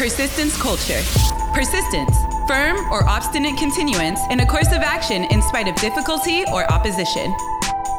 Persistence culture. Persistence, firm or obstinate continuance in a course of action in spite of difficulty or opposition.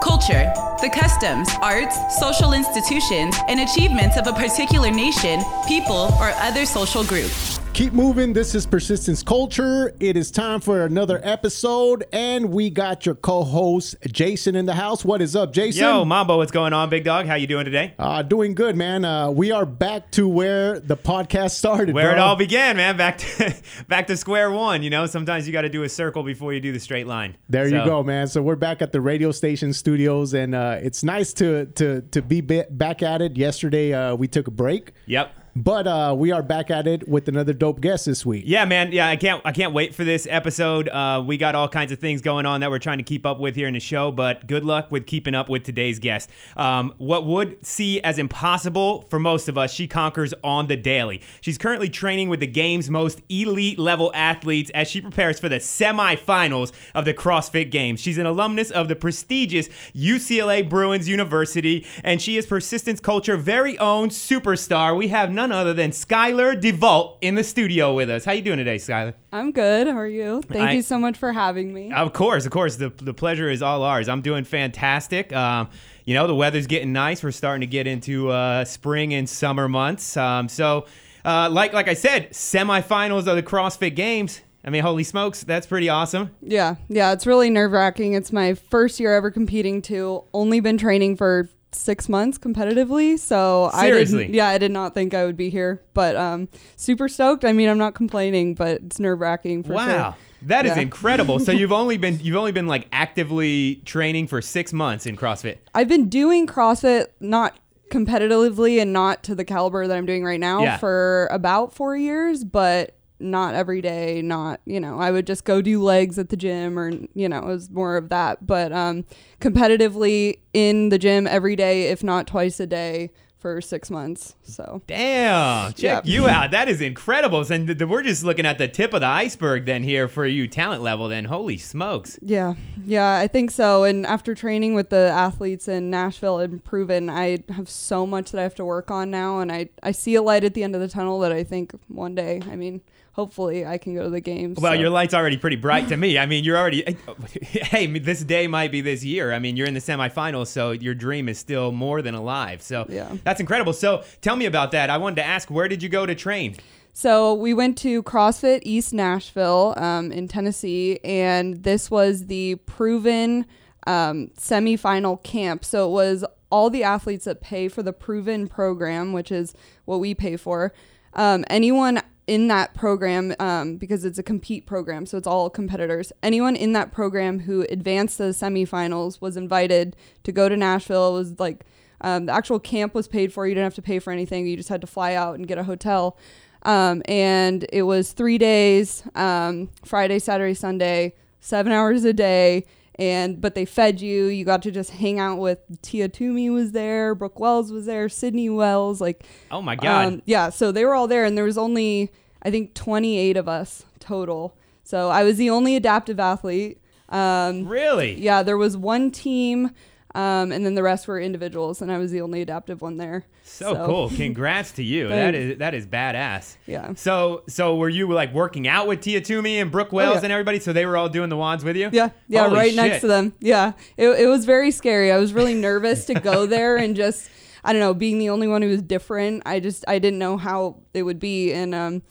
Culture, the customs, arts, social institutions, and achievements of a particular nation, people, or other social group. Keep moving. This is Persistence Culture. It is time for another episode, and we got your co-host Jason in the house. What is up, Jason? Yo, Mambo, what's going on, big dog? How you doing today? Uh, doing good, man. Uh, we are back to where the podcast started. Where it all began, man. Back to back to square one. You know, sometimes you got to do a circle before you do the straight line. There you go, man. So we're back at the radio station studios, and uh, it's nice to to to be back at it. Yesterday, uh, we took a break, Yep. But uh, we are back at it with another dope guest this week. Yeah, man. Yeah, I can't. I can't wait for this episode. Uh, we got all kinds of things going on that we're trying to keep up with here in the show. But good luck with keeping up with today's guest. Um, what would see as impossible for most of us, she conquers on the daily. She's currently training with the game's most elite level athletes as she prepares for the semifinals of the CrossFit Games. She's an alumnus of the prestigious UCLA Bruins University, and she is Persistence Culture very own superstar. We have none other than Skylar DeVault in the studio with us. How are you doing today, Skylar? I'm good. How are you? Thank I- you so much for having me. Of course, of course. The, the pleasure is all ours. I'm doing fantastic. Um, you know, the weather's getting nice. We're starting to get into uh, spring and summer months. Um, so, uh, like like I said, semifinals of the CrossFit Games. I mean, holy smokes, that's pretty awesome. yeah, yeah. It's really nerve wracking. It's my first year ever competing too. Only been training for six months competitively, so I didn't. Yeah, I did not think I would be here, but um, super stoked. I mean, I'm not complaining, but it's nerve wracking for wow. sure. That is Yeah. incredible. So you've only been you've only been like actively training for six months in CrossFit. I've been doing CrossFit not competitively and not to the caliber that I'm doing right now Yeah. for about four years, but not every day. Not you know, I would just go do legs at the gym, or you know, it was more of that. But um, competitively in the gym every day, if not twice a day, for six months. So Damn, check Yeah. you out. That is incredible. And th- th- we're just looking at the tip of the iceberg then here for you talent level. Then holy smokes. Yeah, yeah, I think so. And after training with the athletes in Nashville and Proven, I have so much that I have to work on now, and I I see a light at the end of the tunnel that I think one day, I mean, hopefully, I can go to the games. Well, so. your light's already pretty bright to me. I mean, you're already. Hey, this day might be this year. I mean, you're in the semifinals, so your dream is still more than alive. So Yeah. that's incredible. So tell me about that. I wanted to ask, where did you go to train? So we went to CrossFit East Nashville um, in Tennessee, and this was the Proven um, semifinal camp. So it was all the athletes that pay for the Proven program, which is what we pay for. Um, anyone in that program, um, because it's a compete program, so it's all competitors. Anyone in that program who advanced to the semifinals was invited to go to Nashville. It was like um, the actual camp was paid for. You didn't have to pay for anything. You just had to fly out and get a hotel. Um, and it was three days um, Friday, Saturday, Sunday, seven hours a day. And but they fed you. You got to just hang out with Tia Toomey was there, Brooke Wells was there, Sydney Wells, like Oh my God. um, yeah, so they were all there, and there was only I think 28 of us total. So I was the only adaptive athlete. Um, really? yeah, there was one team, um, and then the rest were individuals, and I was the only adaptive one there. So, cool. Congrats to you. that is that is badass. Yeah. So so were you like working out with Tia Toomey and Brooke Wells Oh, yeah. and everybody? So they were all doing the WODs with you? Yeah, yeah, Holy right next to them. Yeah, it, it was very scary. I was really nervous to go there and just, I don't know, being the only one who was different. I just, I didn't know how it would be, and um,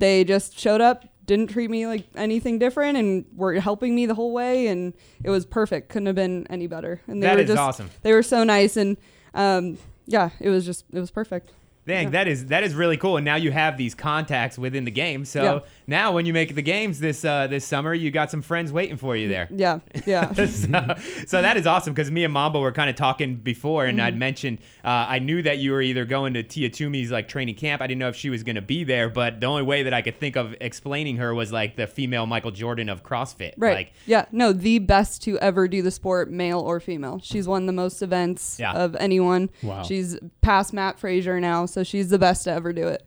they just showed up, didn't treat me like anything different, and were helping me the whole way, and it was perfect. Couldn't have been any better. And they That were is just, awesome. They were so nice, and um, yeah, it was just, it was perfect. Dang, Yeah. that is that is really cool. And now you have these contacts within the game. So Yeah. now when you make the games this uh, this summer, you got some friends waiting for you there. Yeah, yeah. so, so that is awesome because me and Mambo were kind of talking before, and Mm-hmm. I'd mentioned uh, I knew that you were either going to Tia Toomey's like training camp. I didn't know if she was going to be there, but the only way that I could think of explaining her was like the female Michael Jordan of CrossFit. Right. Like, yeah. No, the best to ever do the sport, male or female. She's won the most events Yeah. of anyone. Wow. She's past Mat Fraser now, so she's the best to ever do it.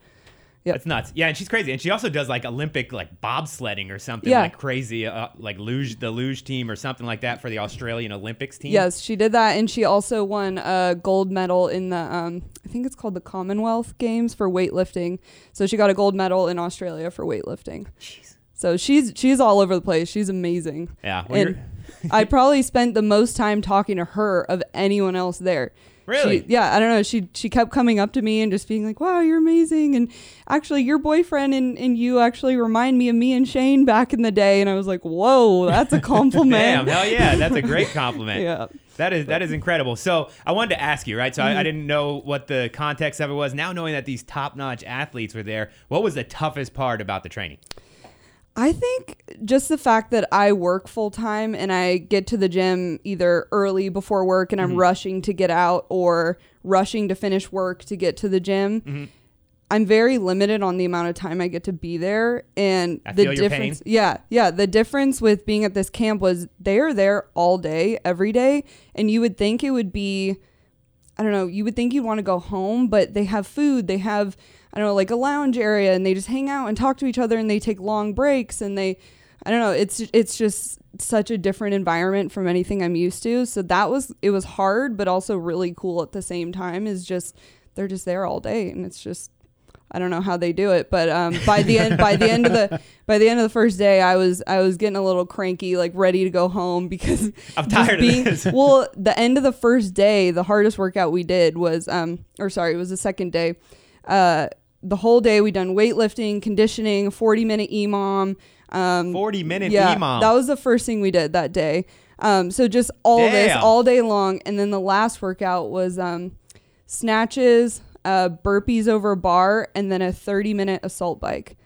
Yeah, it's nuts. Yeah, and she's crazy, and she also does like Olympic like bobsledding or something Yeah. like crazy, uh, like luge the luge team or something like that for the Australian Olympics team. Yes, she did that, and she also won a gold medal in the um, I think it's called the Commonwealth Games for weightlifting. So she got a gold medal in Australia for weightlifting. Jeez. So she's she's all over the place. She's amazing. Yeah. Well, and I probably spent the most time talking to her of anyone else there. Really? She, yeah, I don't know. She she kept coming up to me and just being like, "Wow, you're amazing!" And actually, your boyfriend and, and you actually remind me of me and Shane back in the day. And I was like, "Whoa, that's a compliment." Damn, hell yeah, that's a great compliment. Yeah. That is that is incredible. So I wanted to ask you, right? So Mm-hmm. I, I didn't know what the context of it was. Now knowing that these top notch athletes were there, what was the toughest part about the training? I think just the fact that I work full time and I get to the gym either early before work and I'm Mm-hmm. rushing to get out or rushing to finish work to get to the gym. Mm-hmm. I'm very limited on the amount of time I get to be there and I the difference yeah yeah the difference with being at this camp was they're there all day every day and you would think it would be I don't know, you would think you'd want to go home, but they have food, they have I don't know, like a lounge area and they just hang out and talk to each other and they take long breaks and they I don't know, it's it's just such a different environment from anything I'm used to. So that was it was hard but also really cool at the same time is just they're just there all day and it's just I don't know how they do it, but um, by the end by the end of the by the end of the first day, I was I was getting a little cranky, like ready to go home because I'm tired of this. well, the end of the first day, the hardest workout we did was um, or sorry, it was the second day. Uh, the whole day we done weightlifting, conditioning, forty minute EMOM. Um, Forty minute yeah, EMOM. that was the first thing we did that day. Um, so just all this all day long, and then the last workout was um, snatches, uh, burpees over a bar, and then a 30 minute assault bike.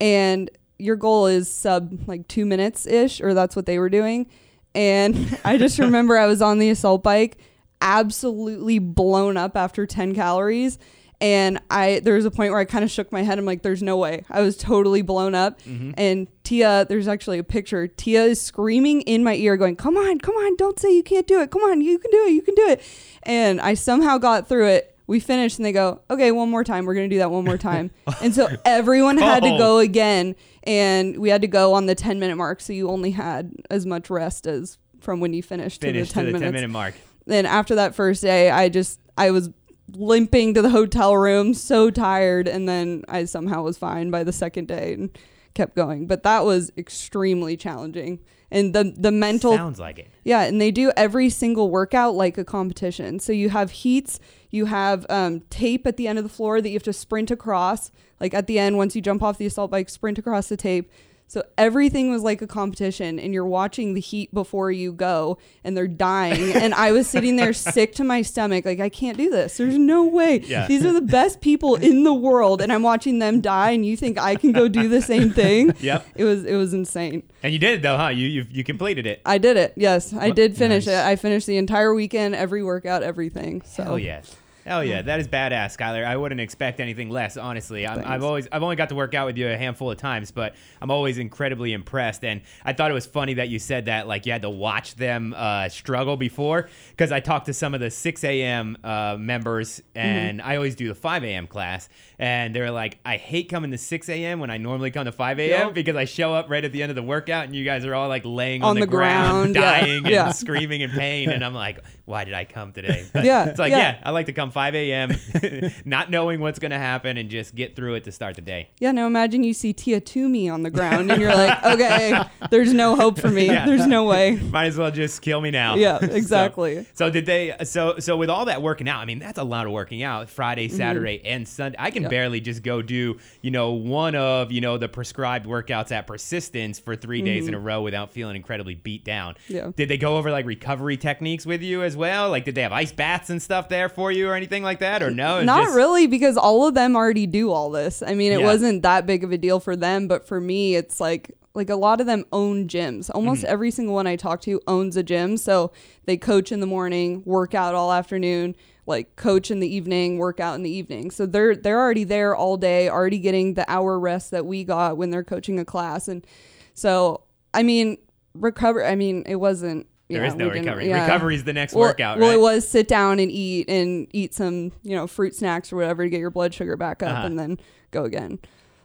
And your goal is sub like two minutes ish, or that's what they were doing. And I just remember I was on the assault bike, absolutely blown up after 10 calories. And I there was a point where I kind of shook my head. I'm like, there's no way. I was totally blown up. Mm-hmm. And Tia, there's actually a picture. Tia is screaming in my ear, going, Come on, come on, don't say you can't do it. Come on, you can do it, you can do it. And I somehow got through it. We finished and they go, Okay, one more time. We're gonna do that one more time. and so everyone had to Oh. go again and we had to go on the 10 minute mark. So you only had as much rest as from when you finished Finished to the 10 to the minutes ten minute mark. then after that first day, I just I was limping to the hotel room, so tired, and then I somehow was fine by the second day and kept going. But that was extremely challenging, and the the mental Sounds like it. yeah, and they do every single workout like a competition. So you have heats, you have um, tape at the end of the floor that you have to sprint across. Like at the end, once you jump off the assault bike, sprint across the tape. So everything was like a competition, and you're watching the heat before you go, and they're dying. and I was sitting there sick to my stomach, like I can't do this. There's no way. Yeah. These are the best people in the world, and I'm watching them die, and you think I can go do the same thing? Yep. It was it was insane. And you did it though, huh? You you, you completed it. I did it. Yes, I did finish nice. it. I finished the entire weekend, every workout, everything. So Hell yeah. Hell yeah, that is badass, Skylar. I wouldn't expect anything less, honestly. I'm, I've always, I've only got to work out with you a handful of times, but I'm always incredibly impressed. And I thought it was funny that you said that, like you had to watch them uh, struggle before, because I talked to some of the 6 a.m. Uh, members, and I always do the 5 a.m. class, and they're like, I hate coming to 6 a.m. when I normally come to 5 a.m. Yep. because I show up right at the end of the workout, and you guys are all like laying on, On the ground, yeah. dying and Yeah. screaming in pain, and I'm like, why did I come today? But Yeah, it's like, yeah. yeah, I like to come 5 a.m., not knowing what's going to happen and just get through it to start the day. yeah, now imagine you see Tia Toomey on the ground and you're like, okay, there's no hope for me. Yeah. There's no way. Might as well just kill me now. Yeah, exactly. So, did they? So so with all that working out, I mean that's a lot of working out. Friday, Saturday, and Sunday. I can Mm-hmm. Yep. barely just go do you know one of you know the prescribed workouts at Persistence for 3 days in a row without feeling incredibly beat down. Mm-hmm. Yeah. Did they go over like recovery techniques with you as well? Like did they have ice baths and stuff there for you or anything like that? Or no? Not just- really, because all of them already do all this. I mean, it Yeah. wasn't that big of a deal for them, but for me, it's like like a lot of them own gyms. Almost Mm-hmm. every single one I talk to owns a gym, so they coach in the morning, work out all afternoon, like coach in the evening, work out in the evening. So they're they're already there all day, already getting the hour rest that we got when they're coaching a class, and so I mean, recover. I mean, it wasn't There yeah, is no recovery. yeah. Recovery is the next well, workout, Well, right? it was sit down and eat and eat some, you know, fruit snacks or whatever to get your blood sugar back up Uh-huh. and then go again.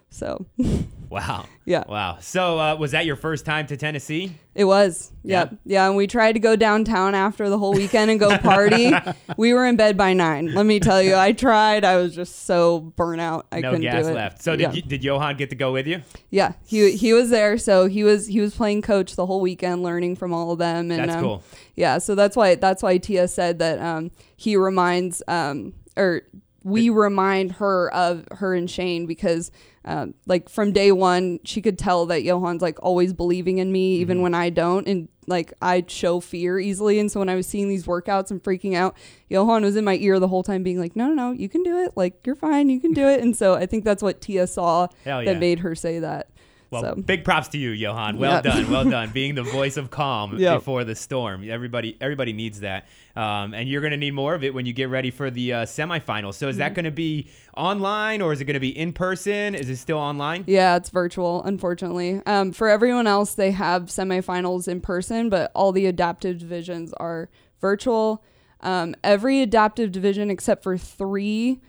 So Wow. Yeah. Wow. So uh, was that your first time to Tennessee? it was. Yep. Yeah. Yeah. And we tried to go downtown after the whole weekend and go party. we were in bed by nine. Let me tell you, I tried. I was just so burnt out. I no couldn't gas do it. left. So yeah. did you, did Johan get to go with you? Yeah, he he was there, so he was he was playing coach the whole weekend, learning from all of them. And That's um, cool. Yeah, so that's why that's why Tia said that um, he reminds um, or we remind her of her and Shane because um, like from day one she could tell that Johan's like always believing in me even Mm-hmm. when I don't. And like I show fear easily. And so when I was seeing these workouts and freaking out Johan was in my ear the whole time being like no no no you can do it. Like you're fine. You can do it. And so I think that's what Tia saw Hell that yeah. made her say that Well, so big props to you, Johan. Well Yep. done, well done. Being the voice of calm Yep. before the storm. Everybody, everybody needs that, um, and you're going to need more of it when you get ready for the uh, semifinals. So, is Mm-hmm. that going to be online or is it going to be in person? Is it still online? Yeah, it's virtual, unfortunately. Um, for everyone else, they have semifinals in person, but all the adaptive divisions are virtual. Um, every adaptive division except for three,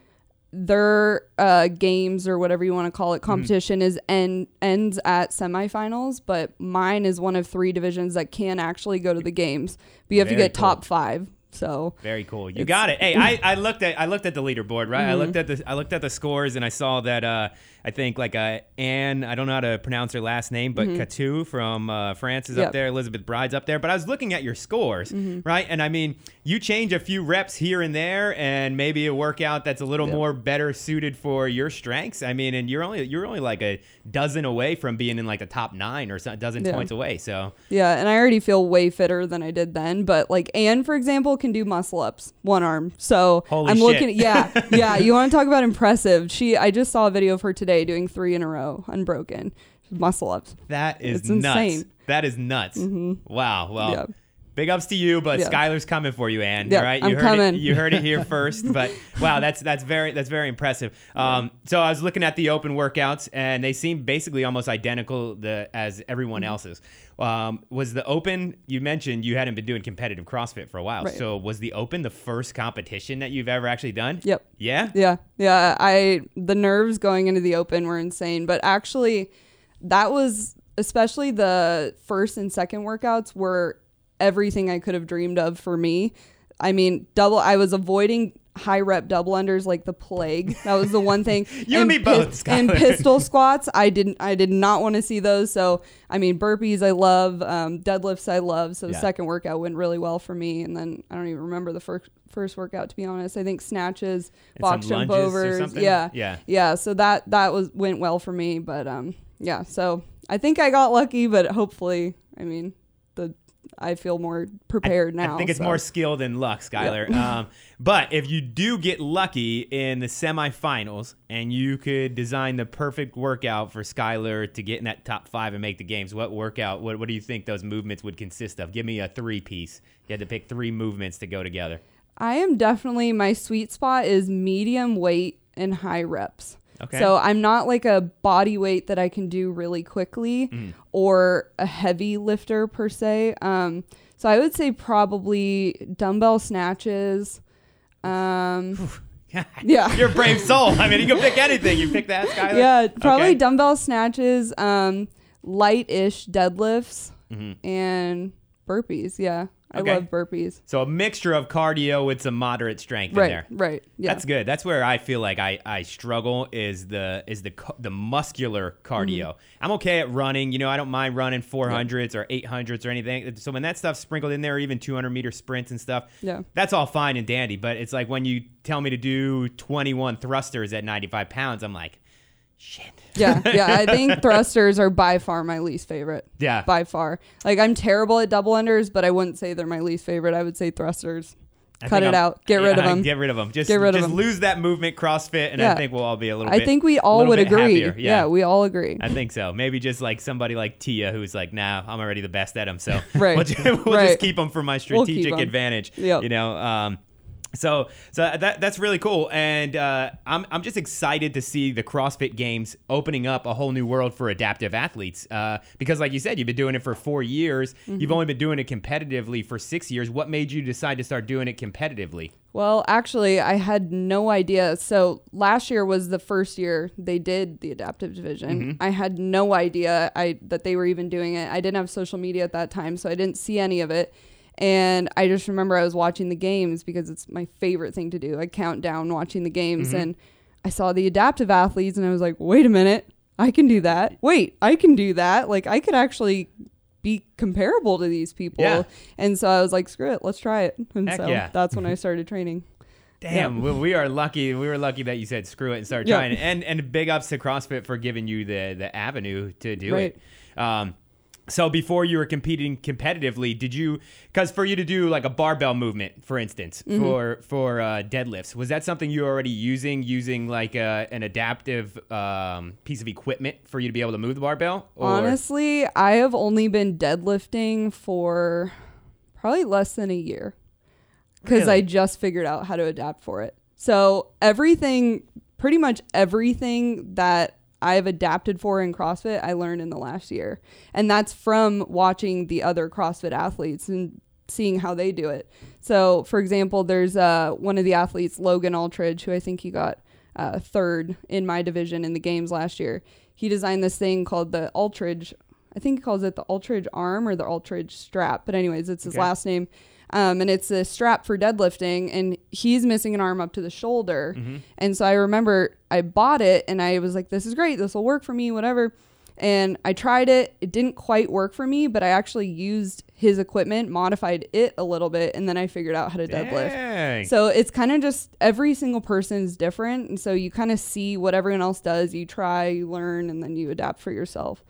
their uh, games or whatever you want to call it, competition is end ends at semifinals. But mine is one of three divisions that can actually go to the games. But you have to get cool. top five. So Very cool. You got it. Hey, I, I looked at I looked at the leaderboard, right? Mm-hmm. I looked at the I looked at the scores and I saw that uh, I think like uh, Anne, I don't know how to pronounce her last name, but Catou from uh, France is up Mm-hmm. Yep. Mm-hmm. there. Elizabeth Bride's up there. But I was looking at your scores, right? And I mean, you change a few reps here and there, and maybe a workout that's a little Yep. more better suited for your strengths. I mean, and you're only you're only like a dozen away from being in like the top nine or a dozen Yeah. points away. So Yeah, and I already feel way fitter than I did then. But like Anne, for example, can do muscle ups, one arm. So Holy I'm shit. looking. Yeah, yeah. You want to talk about impressive? She, I just saw a video of her today doing three in a row, unbroken muscle ups. That is It's nuts. insane. Mm-hmm. That is nuts. Wow. Well, Yeah. Big ups to you, but Yeah. Skylar's coming for you, Ann. Yeah, all right, I'm you heard coming. it. You heard it here first. But wow, that's that's very that's very impressive. Um, so I was looking at the open workouts, and they seem basically almost identical the, as everyone Mm-hmm. else's. Um, was the open? You mentioned you hadn't been doing competitive CrossFit for a while. Right. So was the open the first competition that you've ever actually done? Yep. Yeah. Yeah, yeah. I the nerves going into the open were insane, but actually, that was especially the first and second workouts were everything I could have dreamed of for me. I mean, double. I was avoiding high rep double unders like the plague. That was the one thing. You and me both, And pistol squats, I didn't. I did not want to see those. So I mean, burpees I love, um, deadlifts I love. So the Yeah. second workout went really well for me. And then I don't even remember the first first workout to be honest. I think snatches, And box jump overs. Yeah, Yeah. yeah. So that that was went well for me. But um, yeah. So I think I got lucky, but hopefully, I mean, the I feel more prepared now. I think it's so. more skill than luck, Skylar. um, but if you do get lucky in the semifinals and you could design the perfect workout for Skylar to get in that top five and make the games, what workout, what, what do you think those movements would consist of? Give me a three piece. You had to pick three movements to go together. I am definitely my sweet spot is medium weight and high reps. Okay. So I'm not like a body weight that I can do really quickly Mm. or a heavy lifter per se. Um, so I would say probably dumbbell snatches. Um, Yeah. You're a brave soul. I mean, you can pick anything. You pick that, Skylar? yeah, probably Okay. dumbbell snatches, um, light-ish deadlifts, Mm-hmm. and burpees. Yeah, I Okay. love burpees. So a mixture of cardio with some moderate strength in Right, there. right. Yeah. That's good. That's where I feel like I, I struggle is the is the the muscular cardio. Mm-hmm. I'm okay at running. You know, I don't mind running 400s or 800s or anything. So when that stuff's sprinkled in there, even 200 meter sprints and stuff, Yeah. that's all fine and dandy. But it's like when you tell me to do 21 thrusters at 95 pounds, I'm like, shit. yeah, yeah. I think thrusters are by far my least favorite. Yeah. By far. Like I'm terrible at double unders, but I wouldn't say they're my least favorite. I would say thrusters. I Cut it I'm- out. Get rid of them. Get rid of them. Just Get rid of just 'em. lose that movement CrossFit, and I think we'll all be a little. I bit, think we all would agree. happier. Yeah. we all agree. I think so. Maybe just like somebody like Tia, who's like, "Nah, I'm already the best at them." So Right. we'll, ju- we'll Right. just keep them for my We'll strategic 'em. advantage. Yep. You know. Um, So, so that that's really cool, and uh, I'm I'm just excited to see the CrossFit Games opening up a whole new world for adaptive athletes. Uh, because, like you said, you've been doing it for four years. Mm-hmm. You've only been doing it competitively for six years. What made you decide to start doing it competitively? Well, actually, I had no idea. So last year was the first year they did the adaptive division. I had no idea I that they were even doing it. I didn't have social media at that time, so I didn't see any of it. And I just remember I was watching the games because it's my favorite thing to do. I count down watching the games and I saw the adaptive athletes and I was like, "Wait a minute. I can do that. Wait, I can do that. Like I could actually be comparable to these people." Yeah. And so I was like, "Screw it. Let's try it." And Heck so yeah. that's when I started training. Damn, we, we are lucky. We were lucky that you said screw it and started Yeah. trying. it. And and big ups to CrossFit for giving you the the avenue to do Right. it. Um, so before you were competing competitively, did you? Because for you to do like a barbell movement, for instance, Mm-hmm. for for uh, deadlifts, was that something you were already using, using like a, an adaptive um, piece of equipment for you to be able to move the barbell? Or- Honestly, I have only been deadlifting for probably less than a year because I just figured out how to adapt for it. So, everything, pretty much everything that I've adapted for in CrossFit, I learned in the last year. And that's from watching the other CrossFit athletes and seeing how they do it. So, for example, there's uh, one of the athletes, Logan Aldridge, who I think he got uh, third in my division in the games last year. He designed this thing called the Aldridge. I think he calls it the Aldridge arm or the Aldridge strap. But anyways, it's his Okay. last name. Um, and it's a strap for deadlifting, and he's missing an arm up to the shoulder. And so I remember I bought it, and I was like, "This is great. This will work for me. Whatever." And I tried it. It didn't quite work for me, but I actually used his equipment, modified it a little bit, and then I figured out how to deadlift. Dang. So it's kind of just every single person is different. And so you kind of see what everyone else does. You try, you learn, and then you adapt for yourself.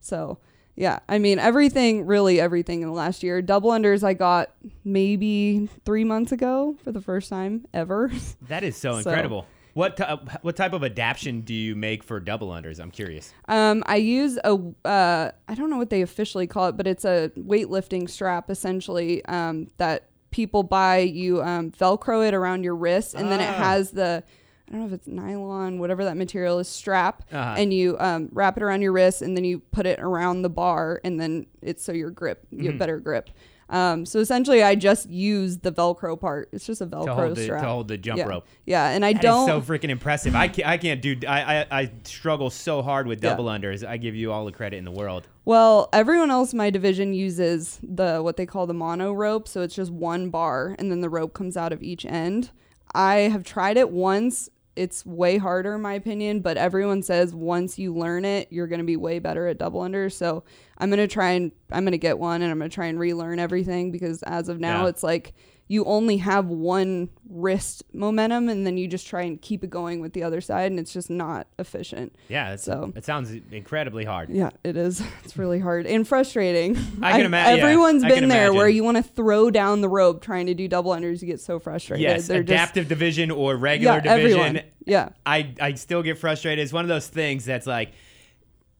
So yeah, I mean, everything, really everything in the last year. Double unders I got maybe three months ago for the first time ever. that is so So- incredible. What t- what type of adaptation do you make for double unders? I'm curious. Um, I use a uh, I don't know what they officially call it, but it's a weightlifting strap essentially um, that people buy. You um, Velcro it around your wrist, and then it Ah. has the I don't know if it's nylon, whatever that material is, strap, Uh-huh. and you um, wrap it around your wrist, and then you put it around the bar, and then it's so your grip, you Mm-hmm. have better grip. Um, so essentially, I just use the Velcro part. It's just a Velcro To hold the strap to hold the jump yeah. rope. Yeah, and I That is don't. so freaking impressive. I can't, I can't do. I, I I struggle so hard with Yeah. double unders. I give you all the credit in the world. Well, everyone else in my division uses the what they call the mono rope, so it's just one bar and then the rope comes out of each end. I have tried it once. It's way harder in my opinion, but everyone says once you learn it, you're going to be way better at double under. So, I'm going to try and I'm going to get one and I'm going to try and relearn everything because as of now Yeah. it's like you only have one wrist momentum and then you just try and keep it going with the other side and it's just not efficient. Yeah, So- it sounds incredibly hard. Yeah, it is. It's really hard and frustrating. I can imagine. yeah, Everyone's I been there where you want to throw down the rope trying to do double unders. You get so frustrated. Yes, They're just- adaptive division or regular yeah, division. everyone. Yeah. I I still get frustrated. It's one of those things that's like.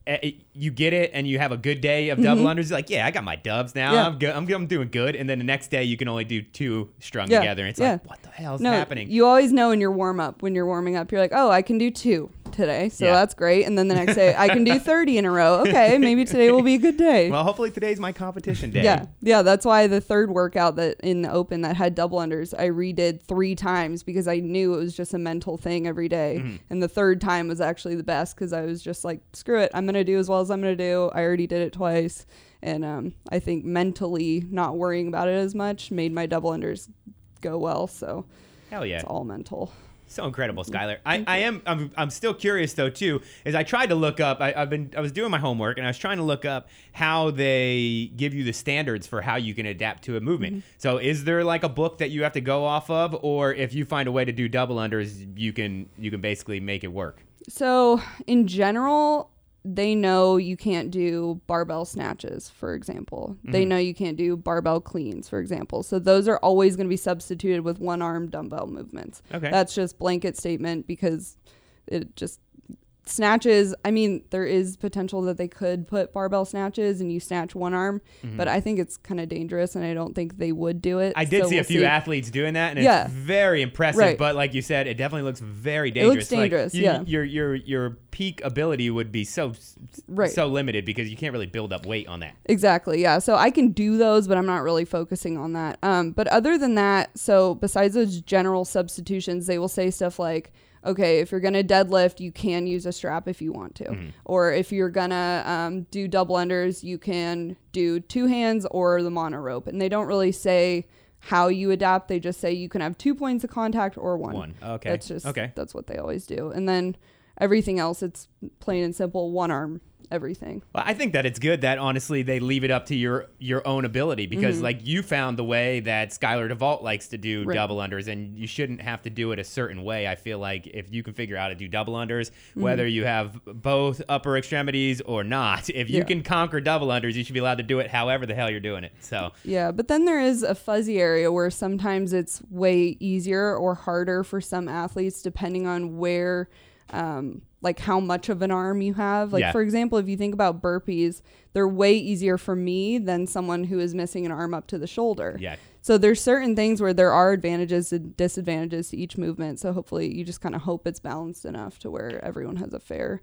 eh, it- You get it, and you have a good day of double unders. You're like, yeah, I got my dubs now. Mm-hmm. Yeah. I'm good. I'm, I'm doing good. And then the next day, you can only do two strung Yeah, together. And it's yeah. like, what the hell's No, happening? you always know in your warm up when you're warming up. You're like, oh, I can do two today, so that's great. And then the next day, I can do thirty in a row. Okay, maybe today will be a good day. well, hopefully today's my competition day. Yeah, yeah, that's why the third workout that in the open that had double unders, I redid three times because I knew it was just a mental thing every day. Mm-hmm. And the third time was actually the best because I was just like, screw it, I'm gonna do as well as I'm gonna do. I already did it twice, and um, I think mentally not worrying about it as much made my double unders go well. So Hell yeah. it's all mental. So incredible, Skylar. I, I am I'm, I'm still curious though too. Is I tried to look up. I, I've been I was doing my homework and I was trying to look up how they give you the standards for how you can adapt to a movement. Mm-hmm. So is there like a book that you have to go off of, or if you find a way to do double unders, you can you can basically make it work. So, in general, they know you can't do barbell snatches, for example. They Mm-hmm. know you can't do barbell cleans, for example. So, those are always going to be substituted with one arm dumbbell movements. Okay. That's just blanket statement because it just snatches, I mean, there is potential that they could put barbell snatches and you snatch one arm, but I think it's kind of dangerous and I don't think they would do it. Mm-hmm. I did So see a we'll few see. athletes doing that, and Yeah. it's very impressive. Right. But like you said, it definitely looks very dangerous. It dangerous. looks Like, dangerous, you- yeah. Your your your peak ability would be so Right. so limited because you can't really build up weight on that. Exactly. Yeah. So I can do those, but I'm not really focusing on that. Um, but other than that, so besides those general substitutions, they will say stuff like, okay, if you're to deadlift, you can use a strap if you want to. Mm-hmm. Or if you're to um, do double unders, you can do two hands or the mono rope. And they don't really say how you adapt. They just say you can have two points of contact or one. One. Okay. That's just, Okay. that's what they always do. And then everything else, it's plain and simple, one arm, everything. Well, I think that it's good that honestly they leave it up to your your own ability because Mm-hmm. like you found the way that Skylar DeVault likes to do Right. double unders and you shouldn't have to do it a certain way. I feel like if you can figure out how to do double unders, Mm-hmm. whether you have both upper extremities or not, if you Yeah. can conquer double unders, you should be allowed to do it however the hell you're doing it. So Yeah, but then there is a fuzzy area where sometimes it's way easier or harder for some athletes depending on where, um, like how much of an arm you have. Like, Yeah. for example, if you think about burpees, they're way easier for me than someone who is missing an arm up to the shoulder. Yeah. So there's certain things where there are advantages and disadvantages to each movement. So hopefully you just kind of hope it's balanced enough to where everyone has a fair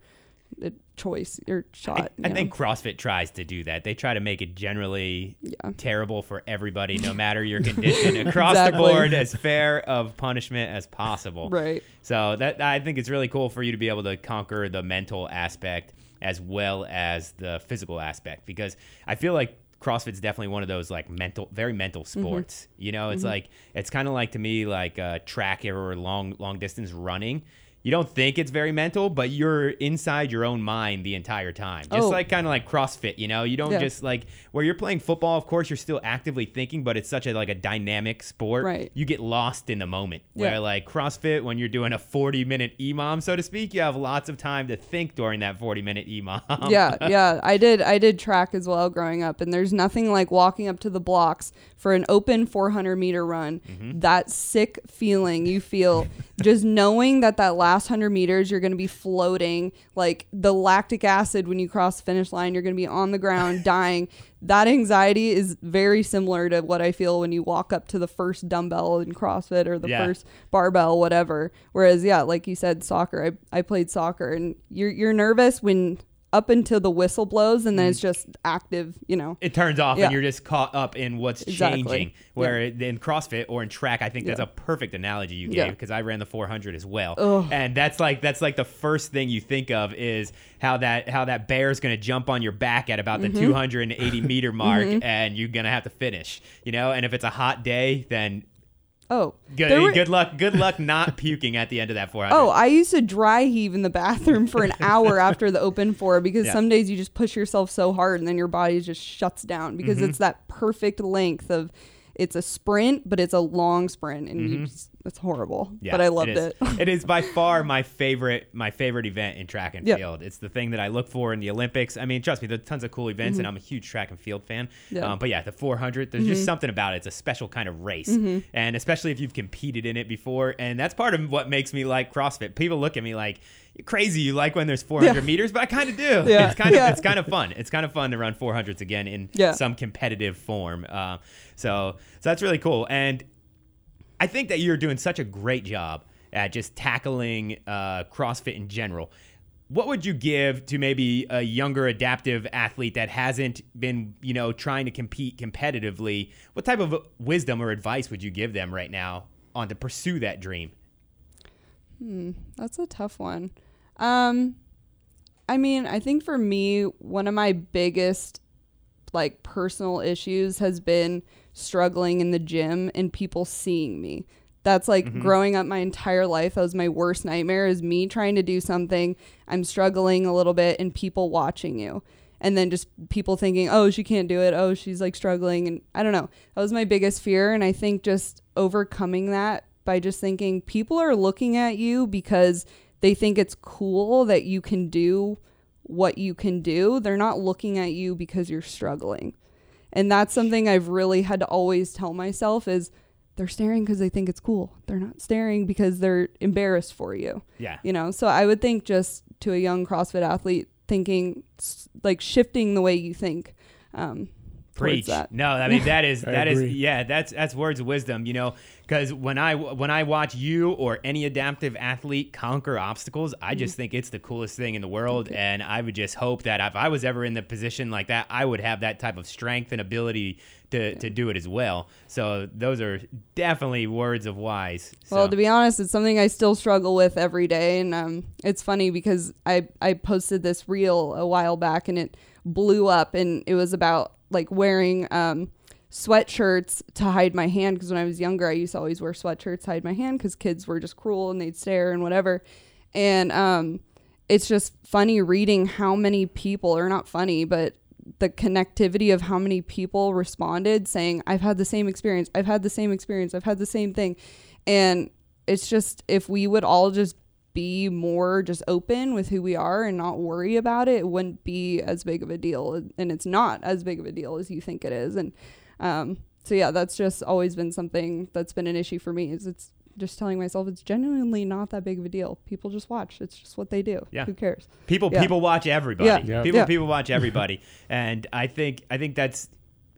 choice or I, shot. I you think? CrossFit tries to do that. They try to make it generally Yeah. terrible for everybody, no matter your condition, across Exactly. the board, as fair of punishment as possible. Right. So that I think it's really cool for you to be able to conquer the mental aspect as well as the physical aspect because I feel like CrossFit's definitely one of those like mental, very mental Mm-hmm. sports. You know, it's like it's kind of like to me like uh, track or long long distance running. You don't think it's very mental, but you're inside your own mind the entire time. Just Oh. like kind of like CrossFit, you know, you don't Yeah. just like where you're playing football. Of course, you're still actively thinking, but it's such a like a dynamic sport. Right. You get lost in the moment. Where Yeah. like CrossFit, when you're doing a 40 minute EMOM, so to speak, you have lots of time to think during that 40 minute EMOM. yeah, yeah. I did I did track as well growing up and there's nothing like walking up to the blocks for an open 400 meter run. Mm-hmm. That sick feeling you feel just knowing that that last 100 meters you're going to be floating like the lactic acid when you cross the finish line you're going to be on the ground dying. That anxiety is very similar to what I feel when you walk up to the first dumbbell in CrossFit or the Yeah. first barbell, whatever. Whereas, yeah, like you said, soccer. I, I played soccer, and you're you're nervous when up until the whistle blows, and then it's just active. You know. It turns off Yeah. and you're just caught up in what's Exactly. changing. Where in CrossFit or in track, I think that's Yeah. a perfect analogy you gave because I ran the 400 as well. Ugh. And that's like that's like the first thing you think of is how that how that bear is going to jump on your back at about the Mm-hmm. 280 meter mark and you're going to have to finish. You know, and if it's a hot day, then Oh, good were- good luck good luck not puking at the end of that 400. Oh, I used to dry heave in the bathroom for an hour after the open four because Yeah. some days you just push yourself so hard and then your body just shuts down because Mm-hmm. it's that perfect length of it's a sprint, but it's a long sprint and you just, it's horrible. Mm-hmm. Yeah, but I loved is. it. it is by far my favorite my favorite event in track and Yeah. field. It's the thing that I look for in the Olympics. I mean, trust me, there's tons of cool events, and I'm a huge track and field fan. Mm-hmm. Mm-hmm. Um, but yeah, the 400, there's just something about it. It's a special kind of race, and especially if you've competed in it before, and that's part of what makes me like CrossFit. People look at me like. Crazy, you like when there's 400 Yeah. meters, but I kind of do. Yeah. It's kind of Yeah. it's kind of fun. It's kind of fun to run 400s again in some competitive form. Uh, so so that's really cool. And I think that you're doing such a great job at just tackling uh, CrossFit in general. What would you give to maybe a younger adaptive athlete that hasn't been, you know, trying to compete competitively? What type of wisdom or advice would you give them right now on to pursue that dream? Hmm, That's a tough one. Um, I mean, I think for me, one of my biggest like personal issues has been struggling in the gym and people seeing me. That's like mm-hmm. growing up my entire life. That was my worst nightmare is me trying to do something. I'm struggling a little bit and people watching you. And then just people thinking, oh, she can't do it. Oh, she's like struggling. And I don't know. That was my biggest fear. And I think just overcoming that by just thinking people are looking at you because they think it's cool that you can do what you can do. They're not looking at you because you're struggling. And that's something I've really had to always tell myself is they're staring because they think it's cool. They're not staring because they're embarrassed for you. Yeah. You know, so I would think just to a young CrossFit athlete, thinking like shifting the way you think. Um, Preach. that. No, I mean that is that is agree. yeah, that's that's words of wisdom, you know, cuz when I when I watch you or any adaptive athlete conquer obstacles, I Mm-hmm. just think it's the coolest thing in the world and I would just hope that if I was ever in the position like that, I would have that type of strength and ability to to do it as well. So those are definitely words of wise. Well, So- to be honest, it's something I still struggle with every day, and um, it's funny because I I posted this reel a while back, and it blew up, and it was about like wearing um, sweatshirts to hide my hand because when I was younger, I used to always wear sweatshirts to hide my hand because kids were just cruel and they'd stare and whatever, and um, it's just funny reading how many people, or not funny, but the connectivity of how many people responded saying, I've had the same experience, I've had the same experience, I've had the same thing. And it's just, if we would all just be more just open with who we are and not worry about it, it wouldn't be as big of a deal. And it's not as big of a deal as you think it is. And um, so, yeah, that's just always been something that's been an issue for me is it's just telling myself it's genuinely not that big of a deal. People just watch. It's just what they do. Yeah. Who cares? People Yeah. people watch everybody. Yeah. Yeah. People Yeah. people watch everybody, and I think I think that's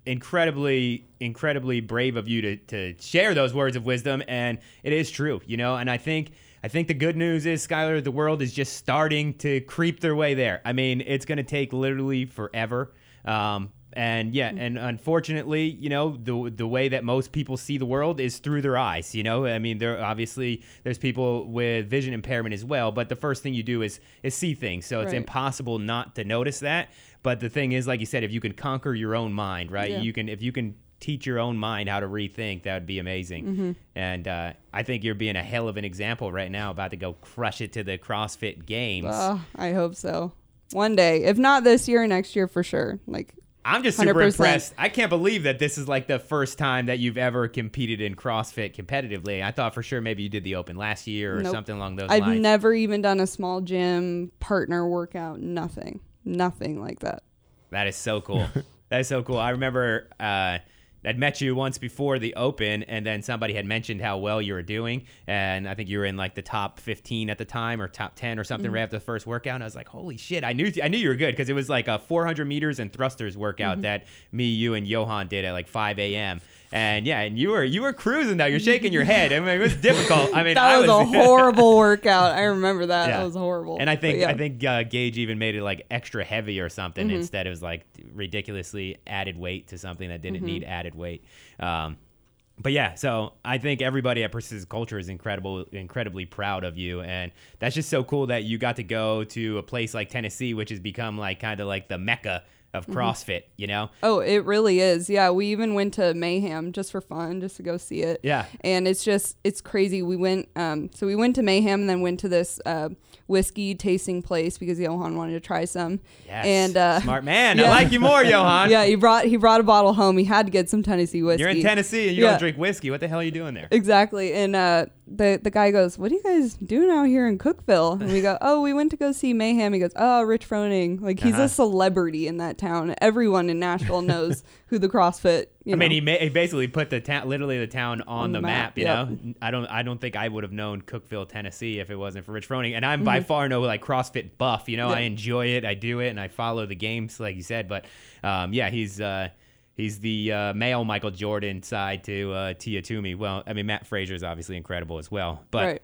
incredibly incredibly brave of you to to share those words of wisdom, and it is true, you know. And I think I think the good news is, Skylar, the world is just starting to creep their way there. I mean, it's going to take literally forever. Um, and yeah, and unfortunately, you know, the the way that most people see the world is through their eyes. You know, I mean, there obviously there's people with vision impairment as well, but the first thing you do is is see things. So it's Right. impossible not to notice that. But the thing is, like you said, if you can conquer your own mind, right? Yeah. You can if you can teach your own mind how to rethink, that would be amazing. Mm-hmm. And uh, I think you're being a hell of an example right now, about to go crush it to the CrossFit Games. Oh, I hope so. One day, if not this year, next year for sure. Like, I'm just super 100%. impressed. I can't believe that this is like the first time that you've ever competed in CrossFit competitively. I thought for sure maybe you did the Open last year or Nope. something along those lines. I've never even done a small gym partner workout. Nothing. Nothing like that. That is so cool. that is so cool. I remember uh, I'd met you once before the Open, and then somebody had mentioned how well you were doing, and I think you were in like the top 15 at the time or top 10 or something mm-hmm. right after the first workout. And I was like, holy shit! I knew I knew you were good because it was like a 400 meters and thrusters workout mm-hmm. that me, you, and Johan did at like 5 a.m. And yeah, and you were you were cruising though. You're shaking your head. I mean, it was difficult. I mean, That I was, a horrible workout. I remember that. Yeah. That was horrible. And I think yeah. I think uh, Gage even made it like extra heavy or something Mm-hmm. instead. It was like ridiculously added weight to something that Mm-hmm. didn't need added weight. Um, but yeah, so I think everybody at Persistent Culture is incredible, incredibly proud of you, and that's just so cool that you got to go to a place like Tennessee, which has become like kind of like the mecca of Mm-hmm. CrossFit. You know? Oh, it really is. Yeah, we even went to Mayhem just for fun, just to go see it. Yeah. And it's just it's crazy. We went um so we went to Mayhem and then went to this uh whiskey tasting place because Johan wanted to try some. Yes. And uh Smart man. I like you more, Johan. Yeah, he brought he brought a bottle home. He had to get some Tennessee whiskey. You're in Tennessee and you Yeah. don't drink whiskey. What the hell are you doing there? Exactly. And uh, the the guy goes, "What are you guys doing out here in Cookeville?" And we go, "Oh, we went to go see Mayhem." He goes, "Oh, Rich Froning, like he's Uh-huh. a celebrity in that town. Everyone in Nashville knows who the CrossFit." You I mean, he, ma- he basically put the town, literally the town on, the, the map. map, you yep. know, I don't, I don't think I would have known Cookeville, Tennessee, if it wasn't for Rich Froning. And I'm Mm-hmm. by far no like CrossFit buff. You know, I enjoy it, I do it, and I follow the games, like you said. But um, yeah, he's uh, he's the uh, male Michael Jordan side to uh, Tia Toomey. Well, I mean, Mat Fraser is obviously incredible as well. But right.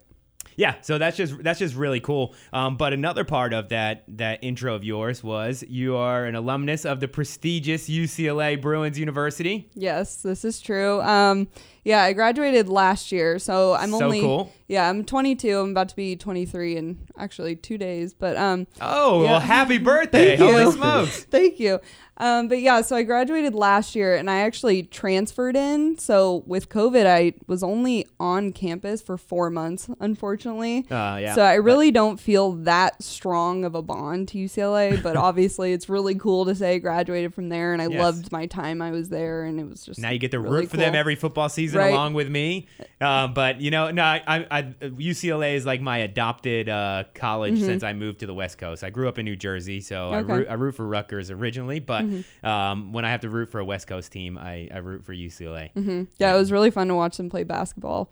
yeah, so that's just that's just really cool. Um, but another part of that that intro of yours was you are an alumnus of the prestigious UCLA Bruins University. Yes, this is true. Um, yeah, I graduated last year, so I'm So only cool. yeah, I'm 22. I'm about to be 23 in actually two days, but um, Oh, Yeah. well, happy birthday! Thank Holy you. smokes! Thank you. Um, but yeah, so I graduated last year and I actually transferred in. So with COVID, I was only on campus for four months, unfortunately. Uh, yeah. So I really don't feel that strong of a bond to UCLA, but obviously it's really cool to say I graduated from there and I Yes. loved my time I was there and it was just Now you get to really root for them every football season cruising Right. along with me. Um, but you know, no, I, I, I UCLA is like my adopted uh, college since I moved to the West Coast. I grew up in New Jersey, so I, Mm-hmm. Okay. Mm-hmm. root, I root for Rutgers originally. But um, when I have to root for a West Coast team, I, I root for UCLA. Yeah, it was really fun to watch them play basketball.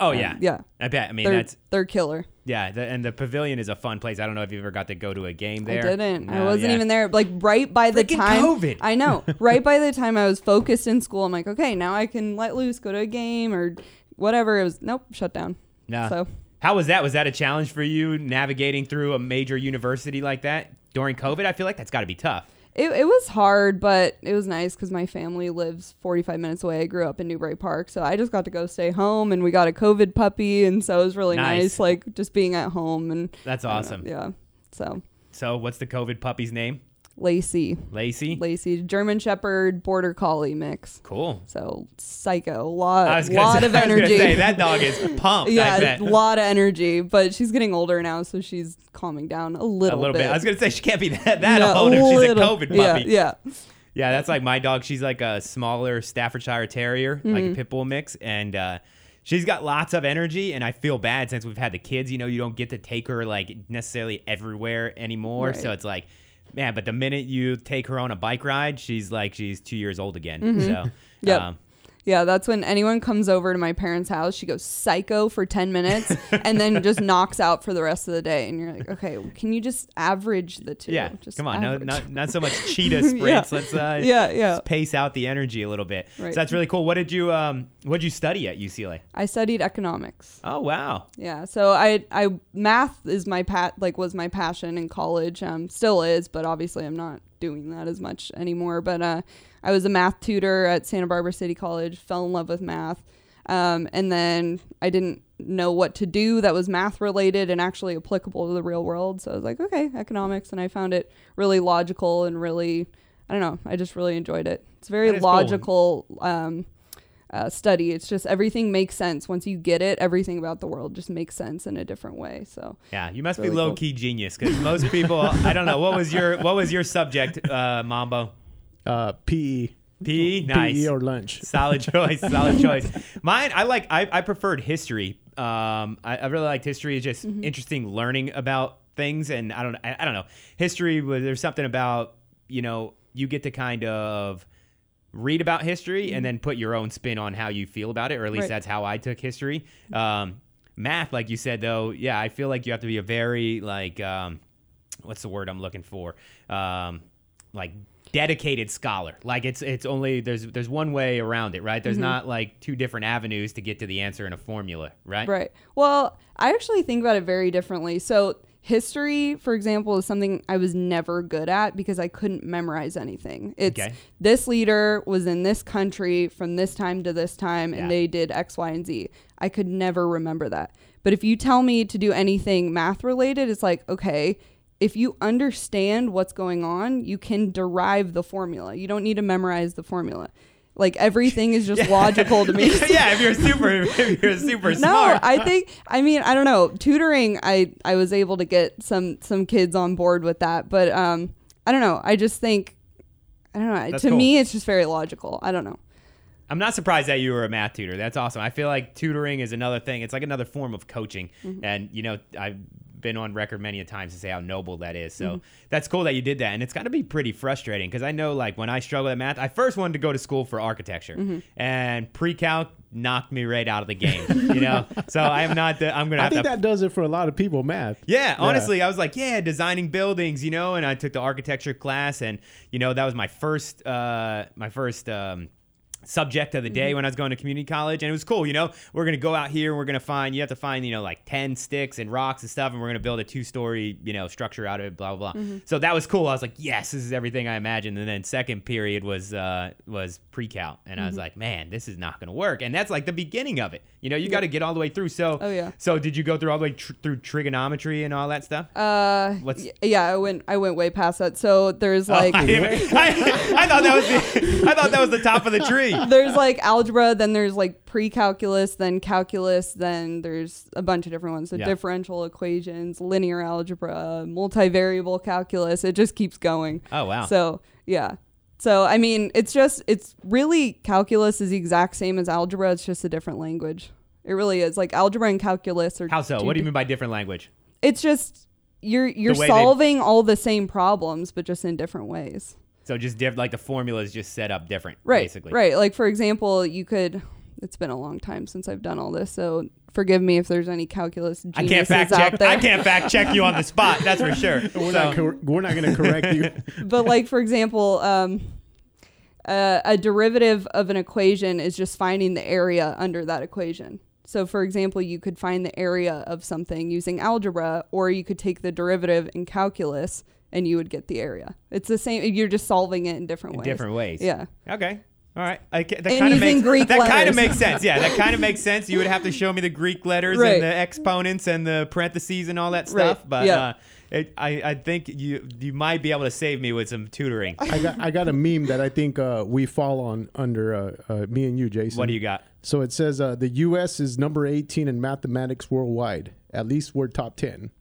Oh Um, yeah, yeah. I bet. I mean, They're that's they're killer. yeah, the, and the pavilion is a fun place. I don't know if you ever got to go to a game there. I didn't. I No, wasn't yeah. even there. Like right by the Freaking time COVID. I know. right by the time I was focused in school, I'm like, okay, now I can let loose, go to a game or whatever. It was nope, shut down. Nah. So How was that? Was that a challenge for you navigating through a major university like that during COVID? I feel like that's got to be tough. It, it was hard, but it was nice because my family lives 45 minutes away. I grew up in Newbury Park, so I just got to go stay home, and we got a COVID puppy, and so it was really Nice. nice, like just being at home and That's don't know, awesome. yeah. So So, what's the COVID puppy's name? Lacey, Lacey. Lacey, German Shepherd, Border Collie mix. Cool. So psycho, lot, I was gonna lot say, of I was gonna energy. say, that dog is pumped. Yeah, a lot of energy, but she's getting older now, so she's calming down a little. a little, little bit. I was gonna say she can't be that that No, old if she's a. COVID puppy. Yeah, yeah. Yeah, that's like my dog. She's like a smaller Staffordshire Terrier, like Mm-hmm. a pit bull mix, and uh, she's got lots of energy. And I feel bad since we've had the kids. You know, you don't get to take her like necessarily everywhere anymore. Right. So it's like, man. But the minute you take her on a bike ride, she's like she's two years old again. So Mm-hmm. Yep. um, Yeah, that's when anyone comes over to my parents' house, she goes psycho for 10 minutes and then just knocks out for the rest of the day. And you're like, okay, can you just average the two? yeah, Just come on, no, not not so much cheetah sprints. Let's uh, Yeah, yeah. pace out the energy a little bit. Right. So that's really cool. What did you um what did you study at UCLA? I studied economics. Oh wow, Yeah, so I I math is my pat like was my passion in college. Um, still is, but obviously I'm not doing that as much anymore. But uh, I was a math tutor at Santa Barbara City College. Fell in love with math, um, and then I didn't know what to do that was math related and actually applicable to the real world. So I was like, okay, economics, and I found it really logical and really, I don't know, I just really enjoyed it. It's very is cool. logical. Um, uh, study. It's just everything makes sense once you get it. Everything about the world just makes sense in a different way. So Yeah, you must Really be cool. low key genius because most people. I don't know what was your what was your subject, uh, Mambo? Uh, PE. PE, nice, PE or lunch. solid choice, solid choice. Mine, I like. I, I preferred history. Um, I, I really liked history. It's just interesting learning about things, and I don't. I, I don't know. History was there's something about you know you get to kind of read about history and then put your own spin on how you feel about it, or at least Right. that's how I took history. Um, math, like you said, though, yeah, I feel like you have to be a very like um, what's the word I'm looking for? Um, like dedicated scholar. Like it's it's only there's there's one way around it, right? There's mm-hmm. not like two different avenues to get to the answer in a formula, right? right. Well, I actually think about it very differently. So history, for example, is something I was never good at because I couldn't memorize anything. It's Okay. this leader was in this country from this time to this time Yeah. and they did X, Y, and Z. I could never remember that. But if you tell me to do anything math related, it's like, okay, if you understand what's going on, you can derive the formula. You don't need to memorize the formula. Like everything is just logical to me. yeah, if you're super if you're super No, smart. I think I mean I don't know tutoring. I I was able to get some some kids on board with that, but um I don't know. I just think I don't know. That's to cool. me, it's just very logical. I don't know. I'm not surprised that you were a math tutor. That's awesome. I feel like tutoring is another thing. It's like another form of coaching. Mm-hmm. And, you know, I've been on record many a times to say how noble that is. So Mm-hmm. that's cool that you did that. And it's got to be pretty frustrating because I know, like, when I struggled at math, I first wanted to go to school for architecture. Mm-hmm. And pre calc knocked me right out of the game, you know? so I am not, the, I'm going to I think to. that does it for a lot of people, math. Yeah, honestly, I was like, yeah, designing buildings, you know, and I took the architecture class, and you know, that was my first, uh, my first um, subject of the day when I was going to community college, and it was cool. You know, we're gonna go out here, and we're gonna find, you have to find, you know, like ten sticks and rocks and stuff, and we're gonna build a two-story, you know, structure out of it, blah blah blah. So that was cool. I was like, yes, this is everything I imagined. And then second period was uh, was pre-cal, and I was like, man, this is not gonna work. And that's like the beginning of it. You know, you got to get all the way through. So, Oh, yeah. So did you go through all the way tr- through trigonometry and all that stuff? Uh, What's- yeah, I went I went way past that. So there's like Oh, I, I- I thought that was the, I thought that was the top of the tree. there's like algebra, then there's like pre-calculus, then calculus, then there's a bunch of different ones. So Yeah. differential equations, linear algebra, multivariable calculus. It just keeps going. Oh wow. So yeah, So I mean, it's just it's really calculus is the exact same as algebra. It's just a different language. It really is. Like algebra and calculus are How so? What do you mean by different language? It's just you're you're solving all the same problems, but just in different ways. So just diff- like the formula is just set up different, Right. basically. Right. Like for example, you could. It's been a long time since I've done all this, so forgive me if there's any calculus I can't fact out check. there. I can't fact check you on the spot. That's for sure. We're So- not cor- we're not going to correct you. but like for example, um, uh, a derivative of an equation is just finding the area under that equation. So, for example, you could find the area of something using algebra, or you could take the derivative in calculus and you would get the area. It's the same. You're just solving it in different in ways. different ways. Yeah. Okay. All right. I, that And kind of makes Greek that kind of makes sense. Yeah, that kind of makes sense. You would have to show me the Greek letters Right. and the exponents and the parentheses and all that Right. stuff. But Yeah. uh, it, I, I think you you might be able to save me with some tutoring. I got I got a meme that I think uh, we fall on under uh, uh, me and you, Jason. What do you got? So it says uh, the U.S. is number 18 in mathematics worldwide. At least we're top 10.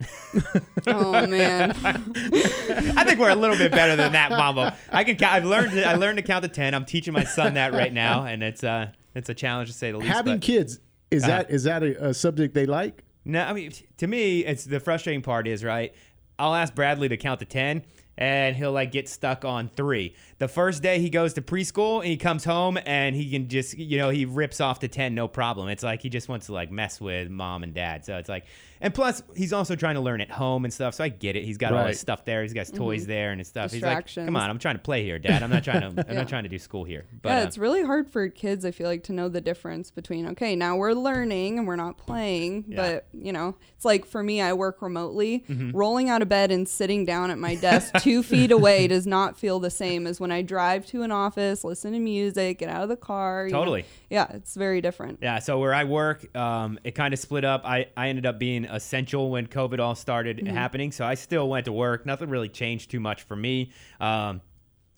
Oh man. I think we're a little bit better than that, Mambo. I can. count- I've learned. To, I learned to count to ten. I'm teaching my son that right now, and it's uh it's a challenge to say the least. Having but- kids is Uh-huh. that is that a, a subject they like? No, I mean to me, it's the frustrating part is right. I'll ask Bradley to count to ten, and he'll like get stuck on three. The first day he goes to preschool, and he comes home, and he can just you know he rips off to ten, no problem. It's like he just wants to like mess with mom and dad. So it's like, and plus he's also trying to learn at home and stuff. So I get it. he's got all his stuff there. He's got his toys there and his stuff. He's like, come on, I'm trying to play here, Dad. I'm not trying to. I'm not trying to do school here. But yeah, uh, it's really hard for kids, I feel like, to know the difference between, okay, now we're learning and we're not playing. Yeah. But, you know, it's like for me, I work remotely. Mm-hmm. Rolling out of bed and sitting down at my desk two feet away does not feel the same as when I drive to an office, listen to music, get out of the car. you know. Totally. Yeah, it's very different. Yeah, so where I work, um, it kind of split up. I, I ended up being essential when COVID all started Mm-hmm. happening, so I still went to work. Nothing really changed too much for me. Um,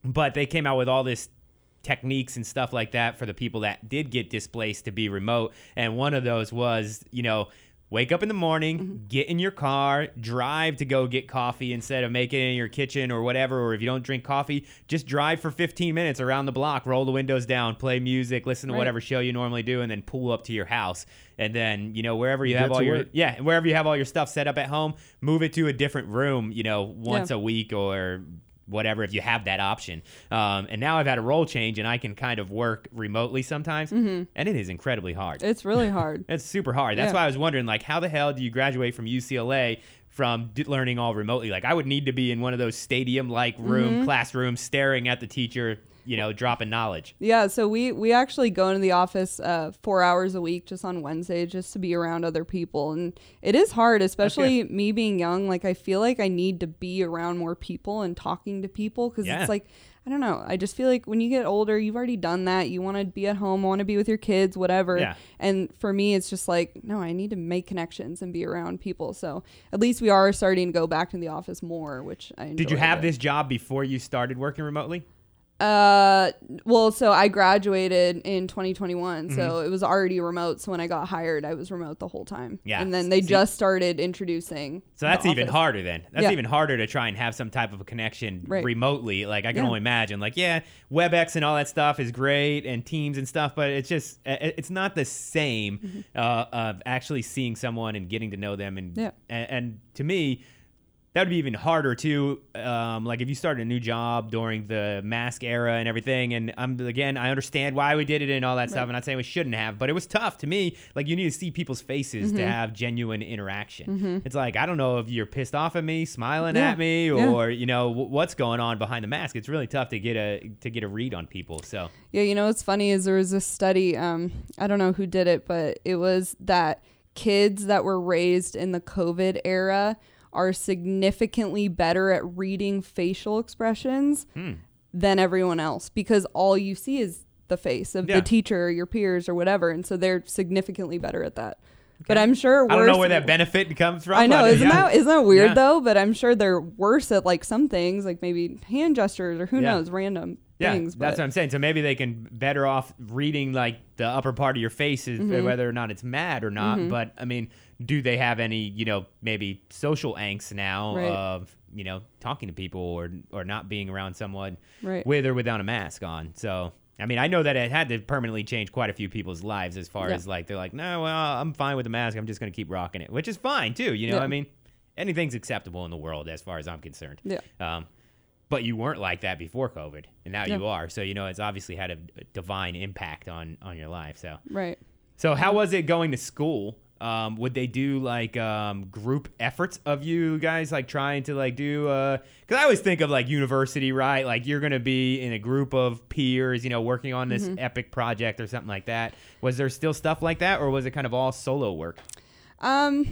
but they came out with all this techniques and stuff like that for the people that did get displaced to be remote. And one of those was, you know, wake up in the morning, Mm-hmm. get in your car, drive to go get coffee instead of making it in your kitchen or whatever. Or if you don't drink coffee, just drive for 15 minutes around the block, roll the windows down, play music, listen to Right. whatever show you normally do, and then pull up to your house. And then, you know, wherever you have all your work. yeah, wherever you have all your stuff set up at home, move it to a different room, you know, once Yeah. a week or whatever if you have that option. Um, and now I've had a role change and I can kind of work remotely sometimes, and it is incredibly hard. It's really hard. It's super hard. That's Yeah. why I was wondering, like, how the hell do you graduate from UCLA from d- learning all remotely? Like, I would need to be in one of those stadium-like room Mm-hmm. classrooms, staring at the teacher, you know, dropping knowledge. Yeah, so we we actually go into the office uh, four hours a week just on Wednesday just to be around other people, and it is hard, especially me being young. Like I feel like I need to be around more people and talking to people because Yeah. it's like I don't know. I just feel like when you get older, you've already done that. You want to be at home, want to be with your kids, whatever. Yeah. And for me, it's just like no, I need to make connections and be around people. So at least we are starting to go back to the office more, which I enjoy. Did you have but- this job before you started working remotely? Uh, well, so I graduated in 2021, Mm-hmm. so it was already remote. So when I got hired, I was remote the whole time. Yeah. and then they See- just started introducing. So that's even harder then. That's Yeah. even harder to try and have some type of a connection Right. remotely. Like I can Yeah. only imagine. Like yeah, WebEx and all that stuff is great and Teams and stuff, but it's just it's not the same uh, of actually seeing someone and getting to know them. And Mm-hmm. Yeah. and, and to me, that would be even harder too. Um, like if you started a new job during the mask era and everything, and I'm again, I understand why we did it and all that stuff. I'm not saying we shouldn't have, but it was tough to me. Like you need to see people's faces Mm-hmm. to have genuine interaction. It's like I don't know if you're pissed off at me, smiling Yeah. at me, Yeah. or you know w- what's going on behind the mask. It's really tough to get a to get a read on people. So Yeah, you know what's funny is there was a study. Um, I don't know who did it, but it was that kids that were raised in the COVID era are significantly better at reading facial expressions Hmm. than everyone else because all you see is the face of Yeah. the teacher or your peers or whatever, and so they're significantly better at that. But I'm sure I don't know where that benefit comes from. I know, isn't yeah. that isn't that weird Yeah. though? But I'm sure they're worse at like some things, like maybe hand gestures or who knows, random Yeah, things. that's what I'm saying. So maybe they can better off reading like the upper part of your face, is Mm-hmm. whether or not it's mad or not. But I mean, do they have any, you know, maybe social angst now Right. of you know, talking to people or or not being around someone Right. with or without a mask on. So. I mean, I know that it had to permanently change quite a few people's lives as far Yeah. as like they're like, no, well, I'm fine with the mask. I'm just gonna keep rocking it, which is fine too. You know, Yeah. I mean, anything's acceptable in the world as far as I'm concerned. Yeah. Um, but you weren't like that before COVID, and now you are. So you know, it's obviously had a, divine impact on on your life. So, Right. so how was it going to school? Um, would they do like um, group efforts of you guys like trying to like do? Because I always think of like university, right? Like you're gonna be in a group of peers, you know, working on this epic project or something like that. Was there still stuff like that, or was it kind of all solo work? Um,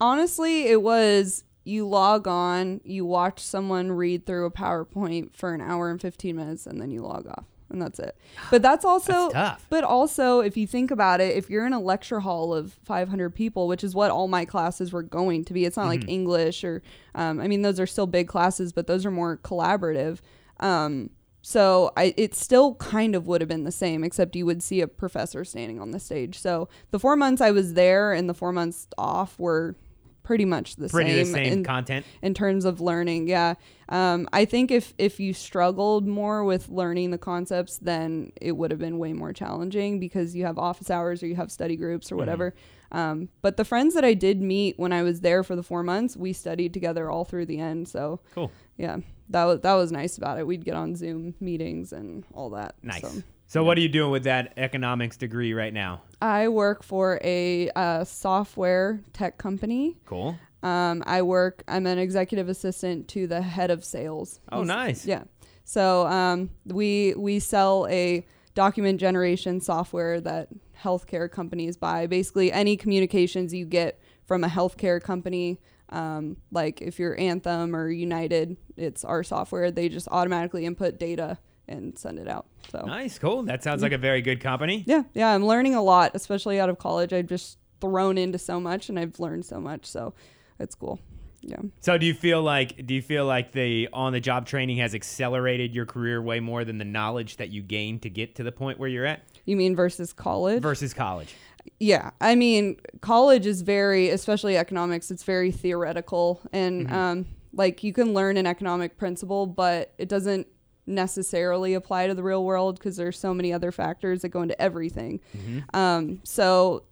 honestly, it was you log on, you watch someone read through a PowerPoint for an hour and 15 minutes, and then you log off. And that's it. But that's also That's tough. But also, if you think about it, if you're in a lecture hall of 500 people, which is what all my classes were going to be, it's not like English or, um, I mean, those are still big classes, but those are more collaborative. Um, so I, it still kind of would have been the same, except you would see a professor standing on the stage. So the four months I was there and the four months off were pretty much the Pretty same. the same in- content. in terms of learning yeah um, i think if if you struggled more with learning the concepts then it would have been way more challenging because you have office hours or you have study groups or whatever um, but the friends that i did meet when i was there for the four months we studied together all through the end so Cool. yeah that was that was nice about it we'd get on zoom meetings and all that Nice. so. So, what are you doing with that economics degree right now? i work for a uh, software tech company Cool. Um, I work. I'm an executive assistant to the head of sales. Oh, He's- nice. Yeah. So um, we we sell a document generation software that healthcare companies buy. Basically, any communications you get from a healthcare company, um, like if you're Anthem or United, it's our software. They just automatically input data and send it out. So Nice, cool. That sounds like a very good company. yeah, yeah, I'm learning a lot, especially out of college. I've just thrown into so much, and I've learned so much. So it's cool. Yeah. So, do you feel like do you feel like the on the job training has accelerated your career way more than the knowledge that you gained to get to the point where you're at You mean versus college? versus college? yeah. I mean, college is very, especially economics, it's very theoretical. And um, like you can learn an economic principle, but it doesn't necessarily apply to the real world because there's so many other factors that go into everything. Um, so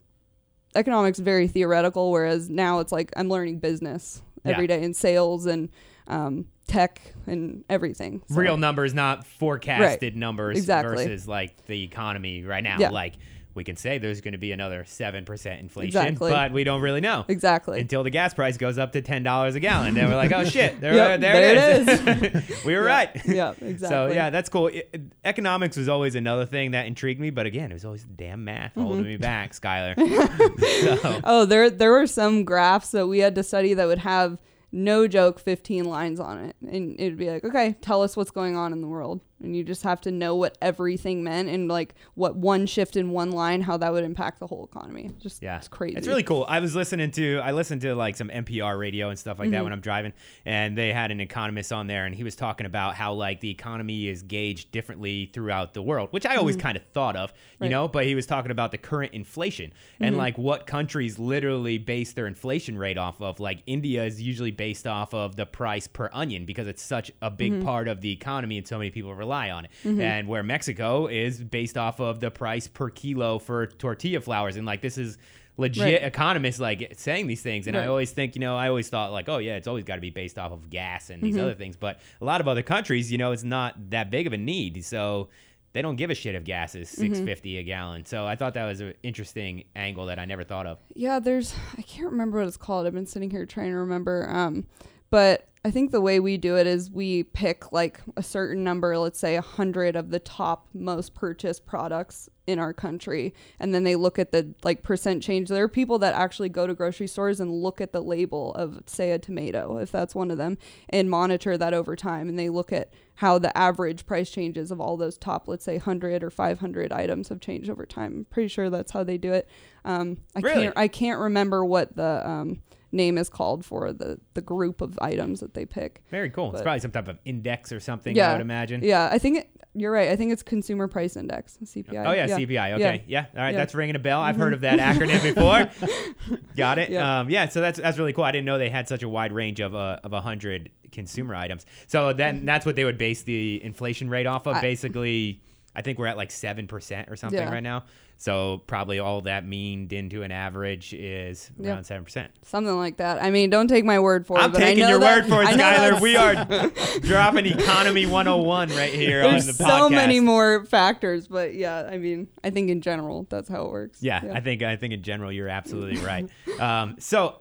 economics is very theoretical, whereas now it's like I'm learning business every Yeah. day and sales and um, tech and everything. So- Real numbers, not forecasted numbers Exactly. versus like the economy right now. Yeah. Like we can say there's going to be another 7% inflation, Exactly. but we don't really know. Exactly. Until the gas price goes up to $10 a gallon. Then we're like, oh shit, there, Yep, there, there it is. we were right. yeah, exactly. So yeah, that's cool. It- economics was always another thing that intrigued me, but again, it was always damn math Mm-hmm. holding me back, Skylar. so, Oh, there there were some graphs that we had to study that would have no joke 15 lines on it and it'd be like okay tell us what's going on in the world and you just have to know what everything meant and like what one shift in one line how that would impact the whole economy just yeah, it's crazy It's really cool. I was listening to I listened to like some NPR radio and stuff like Mm-hmm. that when I'm driving, and they had an economist on there, and he was talking about how like the economy is gauged differently throughout the world, which I always kind of thought of, you Mm-hmm. Right. Mm-hmm. know. But he was talking about the current inflation and like what countries literally base their inflation rate off of. Like India is usually based off of the price per onion because it's such a big Mm-hmm. part of the economy and so many people rely on it. And where Mexico is based off of the price per kilo for tortilla flours, and like this is legit Right. economists like saying these things. And i always think you know i always thought like oh yeah it's always got to be based off of gas and these Mm-hmm. other things. But a lot of other countries you know it's not that big of a need. So they don't give a shit if gas is Mm-hmm. 650 a gallon. So i thought that was an interesting angle that i never thought of. Yeah there's i can't remember what it's called. I've been sitting here trying to remember. Um but i think the way we do it is we pick like a certain number let's say a hundred of the top most purchased products in our country and then they look at the like percent change. There are people that actually go to grocery stores and look at the label of say a tomato if that's one of them and monitor that over time and they look at how the average price changes of all those top let's say 100 or 500 items have changed over time. I'm pretty sure that's how they do it. Um, i Really? can't I can't remember what the um, name is called for the the group of items that they pick. Very cool. it's probably some type of index or something. Yeah, I would imagine. Yeah, I think it, you're right. I think it's Consumer Price Index, CPI. Oh yeah, CPI. Okay, yeah. All right, Yeah. that's ringing a bell. I've heard of that acronym before. Got it. Yeah. Um, yeah. So that's that's really cool. I didn't know they had such a wide range of uh, of a hundred consumer items. So then that's what they would base the inflation rate off of. I- Basically, I think we're at like seven percent or something Yeah. right now. So probably all that meaned into an average is Yeah. around seven percent. Something like that. I mean, don't take my word for it. I'm but I taking your that- word for it, Skylar. We are dropping economy 101 right here There's on the podcast. so many more factors, but yeah, I mean, I think in general that's how it works. Yeah, I think I think in general you're absolutely right. Um, so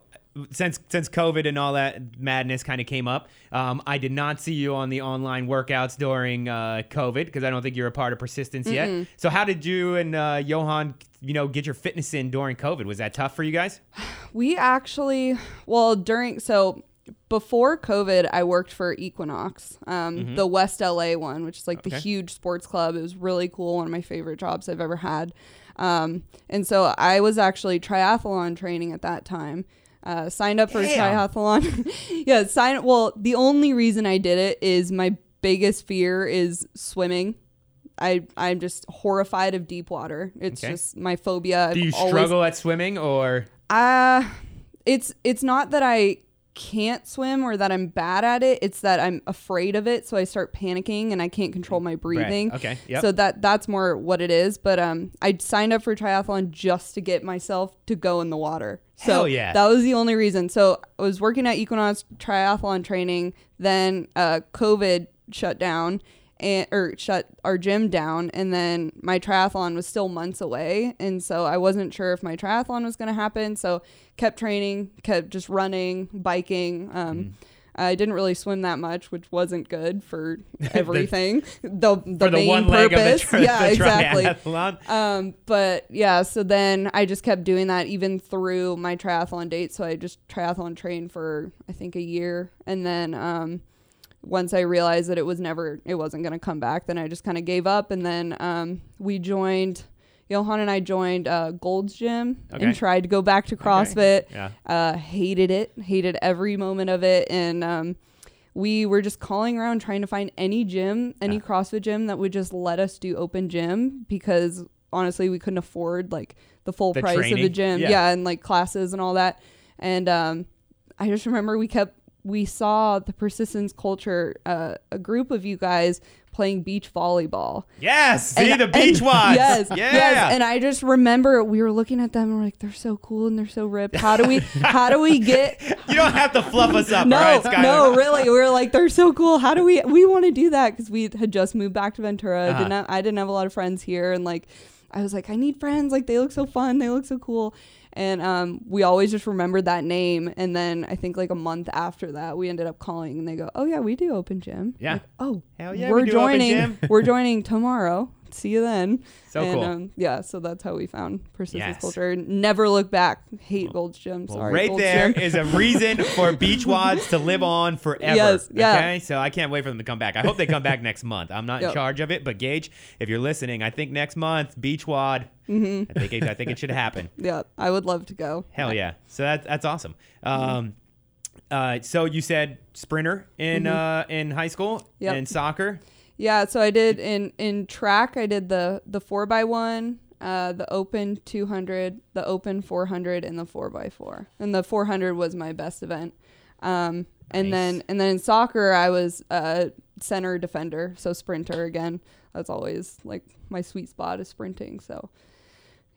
since since COVID and all that madness kind of came up, um, I did not see you on the online workouts during uh, COVID because I don't think you're a part of persistence yet. So how did you and uh, Johan, you know, get your fitness in during COVID? Was that tough for you guys? We actually, well, during so before COVID, I worked for Equinox, um, the West LA one, which is like the Mm-hmm. Huge sports club. It was really cool, one of my favorite jobs I've ever had. Um, and so I was actually triathlon training at that time. Uh, signed up for Damn. triathlon. yeah, sign. Well, the only reason I did it is my biggest fear is swimming. I I'm just horrified of deep water. It's Okay. just my phobia. Do I've you always- struggle at swimming or? uh it's it's not that I can't swim or that I'm bad at it. It's that I'm afraid of it, so I start panicking and I can't control my breathing. Okay, yep. So that that's more what it is. But um, I signed up for triathlon just to get myself to go in the water. So Hell yeah. that was the only reason. So I was working at Equinox triathlon training. Then uh, COVID shut down and or shut our gym down and then my triathlon was still months away and so I wasn't sure if my triathlon was going to happen so kept training kept just running biking um Mm. I didn't really swim that much, which wasn't good for everything. the the, For the main of the, purpose, tri- yeah, the exactly. Um, but yeah, so then I just kept doing that even through my triathlon date. So I just triathlon trained for I think a year, and then um, once I realized that it was never, it wasn't going to come back, then I just kind of gave up. And then um, we joined. Johan and I joined uh, Gold's Gym Okay. and tried to go back to CrossFit. Yeah. Uh, hated it, hated every moment of it, and um, we were just calling around trying to find any gym, any Yeah. CrossFit gym that would just let us do open gym because honestly we couldn't afford like the full The price of the gym. Yeah. Yeah. and like classes and all that. And um, I just remember we kept we saw the persistence culture, uh, a group of you guys playing beach volleyball. Yes. See And- the beach WODs. Yes, Yeah. yes. And I just remember we were looking at them and we're like, they're so cool and they're so ripped. How do we how do we get you don't have to fluff us up. no, right, no, really. We were like, they're so cool. How do we? We want to do that because we had just moved back to Ventura. Uh-huh. Didn't have, I didn't have a lot of friends here, and like, I was like, I need friends. Like, they look so fun. They look so cool. And um, we always just remembered that name. And then I think like a month after that, we ended up calling, and they go, "Oh yeah, we do open gym." Yeah. Like, oh, Hell yeah, we're we joining. we're joining tomorrow. See you then. So and, cool. Um, yeah, so that's how we found persistence Yes. culture. Never look back. Hate Gold's Gym. Well, Sorry, right Gold's there Gym. is a reason for beach WODs to live on forever. Yes, yeah. Okay, so I can't wait for them to come back. I hope they come back next month. I'm not in charge of it, but Gage, if you're listening, I think next month beach WOD. Mm-hmm. I think it, I think it should happen. Yeah, I would love to go. Hell yeah! So that, that's awesome. Um, uh, so you said sprinter in uh, in high school Mm-hmm. Yep. and soccer. Yeah, so I did in in track. I did the the four by one, uh, the open two hundred, the open four hundred, and the four by four. And the four hundred was my best event. Um, and Nice. then and then in soccer, I was a center defender, so sprinter again. That's always like my sweet spot is sprinting. So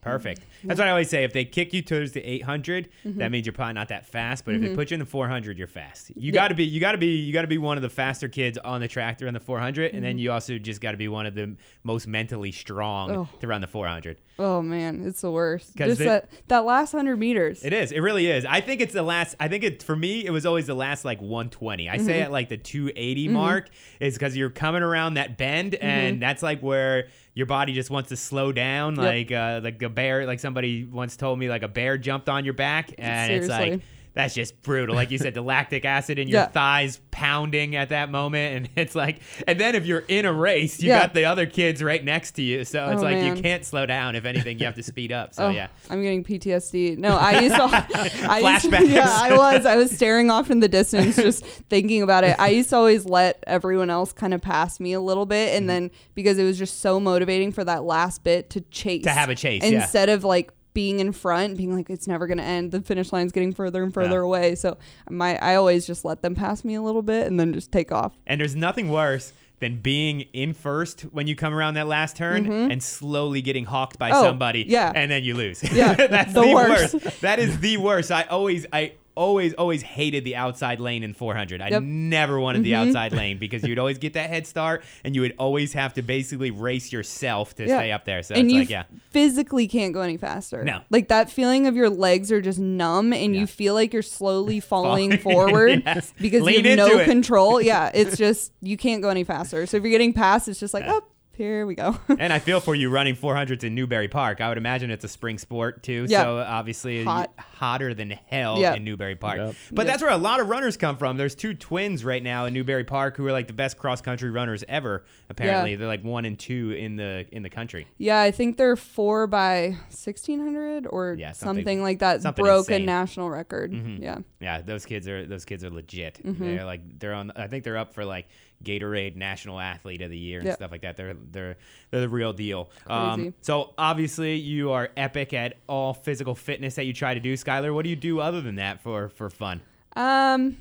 Perfect. That's what I always say. If they kick you towards the 800, Mm-hmm. that means you're probably not that fast. But if they put you in the 400, you're fast. You Yeah. got to be. You got to be. You got to be one of the faster kids on the tractor in the 400, and Mm-hmm. then you also just got to be one of the most mentally strong Oh. to run the 400. oh man, it's the worst. Just they- that that last hundred meters. It is. It really is. I think it's the last. I think it for me. It was always the last like 120. I Mm-hmm. say at like the 280 mark is because you're coming around that bend, Mm-hmm. and that's like where your body just wants to slow down, Yep. like uh, like a bear. Like somebody once told me, like a bear jumped on your back, and it's like Seriously. That's just brutal. Like you said, the lactic acid in your Yeah. thighs pounding at that moment, and it's like, and then if you're in a race, you Yeah. got the other kids right next to you, so it's Oh, like man. you can't slow down. If anything, you have to speed up. So Oh, yeah. I'm getting PTSD. No, I used to. I used to- yeah, I was. I was staring off in the distance, just thinking about it. I used to always let everyone else kind of pass me a little bit, Mm-hmm. and then because it was just so motivating for that last bit to chase, To have a chase, yeah. instead of like being in front, being like it's never gonna end. The finish line's getting further and further Yeah. away. So my, I always just let them pass me a little bit and then just take off. And there's nothing worse than being in first when you come around that last turn and slowly getting hawked by Mm-hmm. Oh, somebody. yeah. And then you lose. Yeah, That's the the, worst. worst. That is the worst. I always, I always, always hated the outside lane in 400. I Yep. Mm-hmm. never wanted the outside lane because you'd always get that head start and you would always have to basically race yourself to Yeah. stay up there. So and it's you like, yeah. physically can't go any faster. No. Like that feeling of your legs are just numb and Yeah. you feel like you're slowly falling Falling. forward Yes. because Lean you have no it. control. Yeah. It's just, you can't go any faster. So if you're getting past, it's just like, Yeah. oh, here we go. And I feel for you running 400s in Newbury Park. I would imagine it's a spring sport too. Yeah. So obviously Hot. hotter than hell Yeah. in Newbury Park. Yep. But Yeah. that's where a lot of runners come from. There's two twins right now in Newbury Park who are like the best cross country runners ever. Apparently, Yeah. they're like one and two in the in the country. yeah. I think they're four by 1600 or Yeah, something- something, like that. something Broke insane. a national record. Mhm. Yeah. Yeah, those kids are those kids are legit. Mm-hmm. They're like they're on. I think they're up for like Gatorade National Athlete of the Year and Yep. stuff like that. They're they're they're the real deal. Um, so obviously you are epic at all physical fitness that you try to do, Skylar. What do you do other than that for for fun? Um,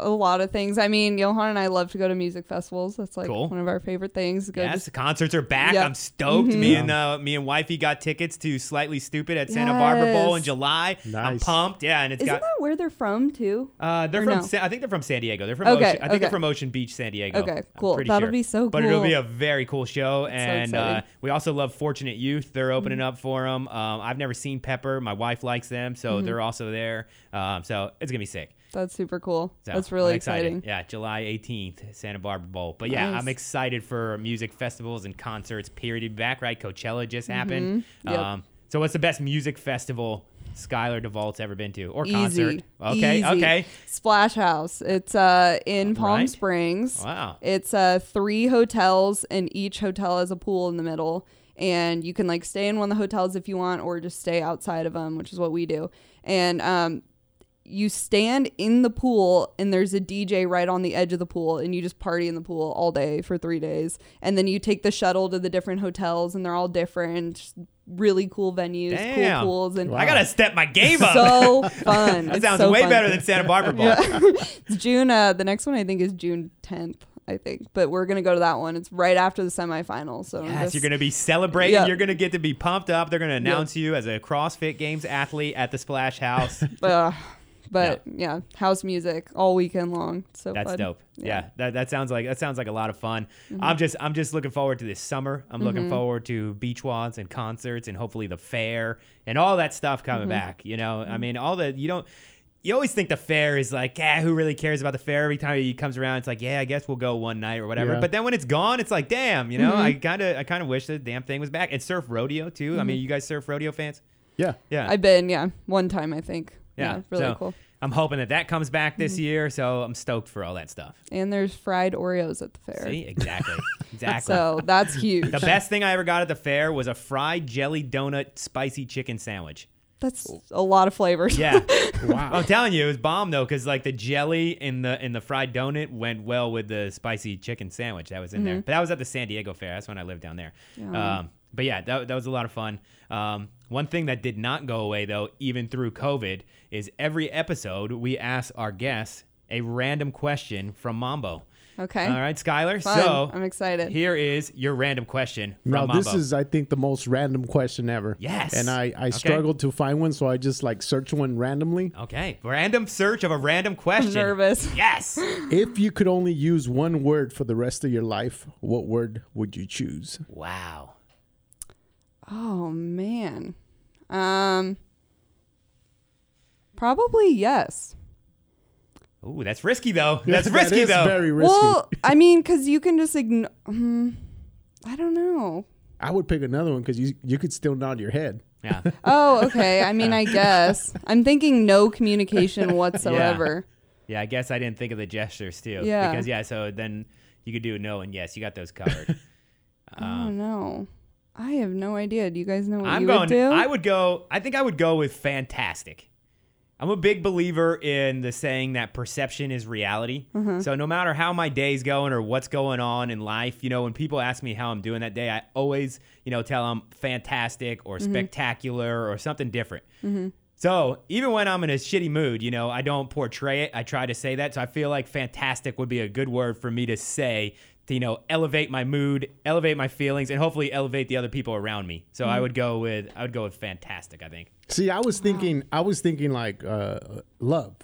a lot of things. I mean, Johan and I love to go to music festivals. That's like Cool. one of our favorite things. Go Yes, just- the concerts are back. Yep. I'm stoked. Me and uh, me and wifey got tickets to Slightly Stoopid at Santa Barbara Bowl in Yes. July. I'm pumped. Yeah, and it's Isn't got. that where they're from too? Uh, they're or from. no? Sa- I think they're from San Diego. They're from. Okay, Ocean, I think they're from Ocean Beach, San Diego. Okay, cool. That'll sure. be so cool. But it'll be a very cool show, and uh, we also love Fortunate Youth. They're opening Mm-hmm. up for them. Um, I've never seen Pepper. My wife likes them, so Mm-hmm. they're also there. Um, so it's gonna be sick. That's super cool. So That's really exciting. Yeah, July 18th, Santa Barbara Bowl. But yeah, Nice. I'm excited for music festivals and concerts. Period. to be Back right, Coachella just happened. Mm-hmm. Yep. Um, so what's the best music festival Skylar DeVault's ever been to, or Easy. concert? Okay, Easy. okay. Splash House. It's uh in Palm Alright. Springs. Wow. It's uh three hotels and each hotel has a pool in the middle. And you can like stay in one of the hotels if you want, or just stay outside of them, which is what we do. And um, you stand in the pool and there's a DJ right on the edge of the pool and you just party in the pool all day for three days. And then you take the shuttle to the different hotels and they're all different, really cool venues, Damn. cool pools, and I gotta step my game up. so fun. that It's sounds so way fun. better than Santa Barbara Bowl. It's June. Uh, the next one I think is June 10th. I think, but we're gonna go to that one. It's right after the semifinals. So I'm Yes, just- you're gonna be celebrating. Yeah. You're gonna get to be pumped up. They're gonna announce you as a CrossFit Games athlete at the Splash House. uh, but yeah. house music all weekend long. So That's fun. dope. Yeah. that, that sounds like that sounds like a lot of fun. Mm-hmm. I'm just I'm just looking forward to this summer. I'm looking forward to beach WODs and concerts and hopefully the fair and all that stuff coming Mm-hmm. back. You know, I mean, all the you don't. You always think the fair is like, yeah, who really cares about the fair? Every time he comes around, it's like, yeah, I guess we'll go one night or whatever. Yeah. But then when it's gone, it's like, damn, you know, Mm-hmm. I kind of, I kind of wish the damn thing was back. And surf rodeo too. I mean, you guys surf rodeo fans? Yeah. Yeah, I've been yeah one time I think. Yeah, Yeah, really So, cool. I'm hoping that that comes back Mm-hmm. this year. So I'm stoked for all that stuff. And there's fried Oreos at the fair. See, exactly, exactly. So that's huge. The best thing I ever got at the fair was a fried jelly donut spicy chicken sandwich. That's a lot of flavors. Yeah, Wow. I'm telling you, it was bomb though, because like the jelly in the in the fried donut went well with the spicy chicken sandwich that was in there. But that was at the San Diego Fair. That's when I lived down there. Yeah. Um, but yeah, that, that was a lot of fun. Um, one thing that did not go away though, even through COVID, is every episode we ask our guests a random question from Mambo. Okay. All right, Skylar. Fun. So I'm excited. here is your random question from Now Mambo. this is, I think, the most random question ever. Yes. And I, I Okay. struggled to find one, so I just like search one randomly. Okay, random search of a random I'm question. nervous. Yes. If you could only use one word for the rest of your life, what word would you choose? wow. Oh man. Um. Probably yes. Ooh, that's risky though. That's That risky is though. Very risky. Well, I mean, because you can just ignore. I don't know. I would pick another one because you you could still nod your head. Yeah. Oh, okay. I mean, I guess I'm thinking no communication whatsoever. Yeah, I guess I didn't think of the gestures too. Yeah. Because yeah, so then you could do no and yes. You got those covered. oh no, I have no idea. Do you guys know what I'm you going. would do? I would go. I think I would go with fantastic. I'm a big believer in the saying that perception is reality. Mm-hmm. So no matter how my day's going or what's going on in life, you know, when people ask me how I'm doing that day, I always, you know, tell them fantastic or Mm-hmm. spectacular or something different. So even when I'm in a shitty mood, you know, I don't portray it. I try to say that. So I feel like fantastic would be a good word for me to say to, you know, elevate my mood, elevate my feelings, and hopefully elevate the other people around me. So Mm-hmm. I would go with I would go with fantastic, I think. See, I was thinking, I was thinking like uh, love.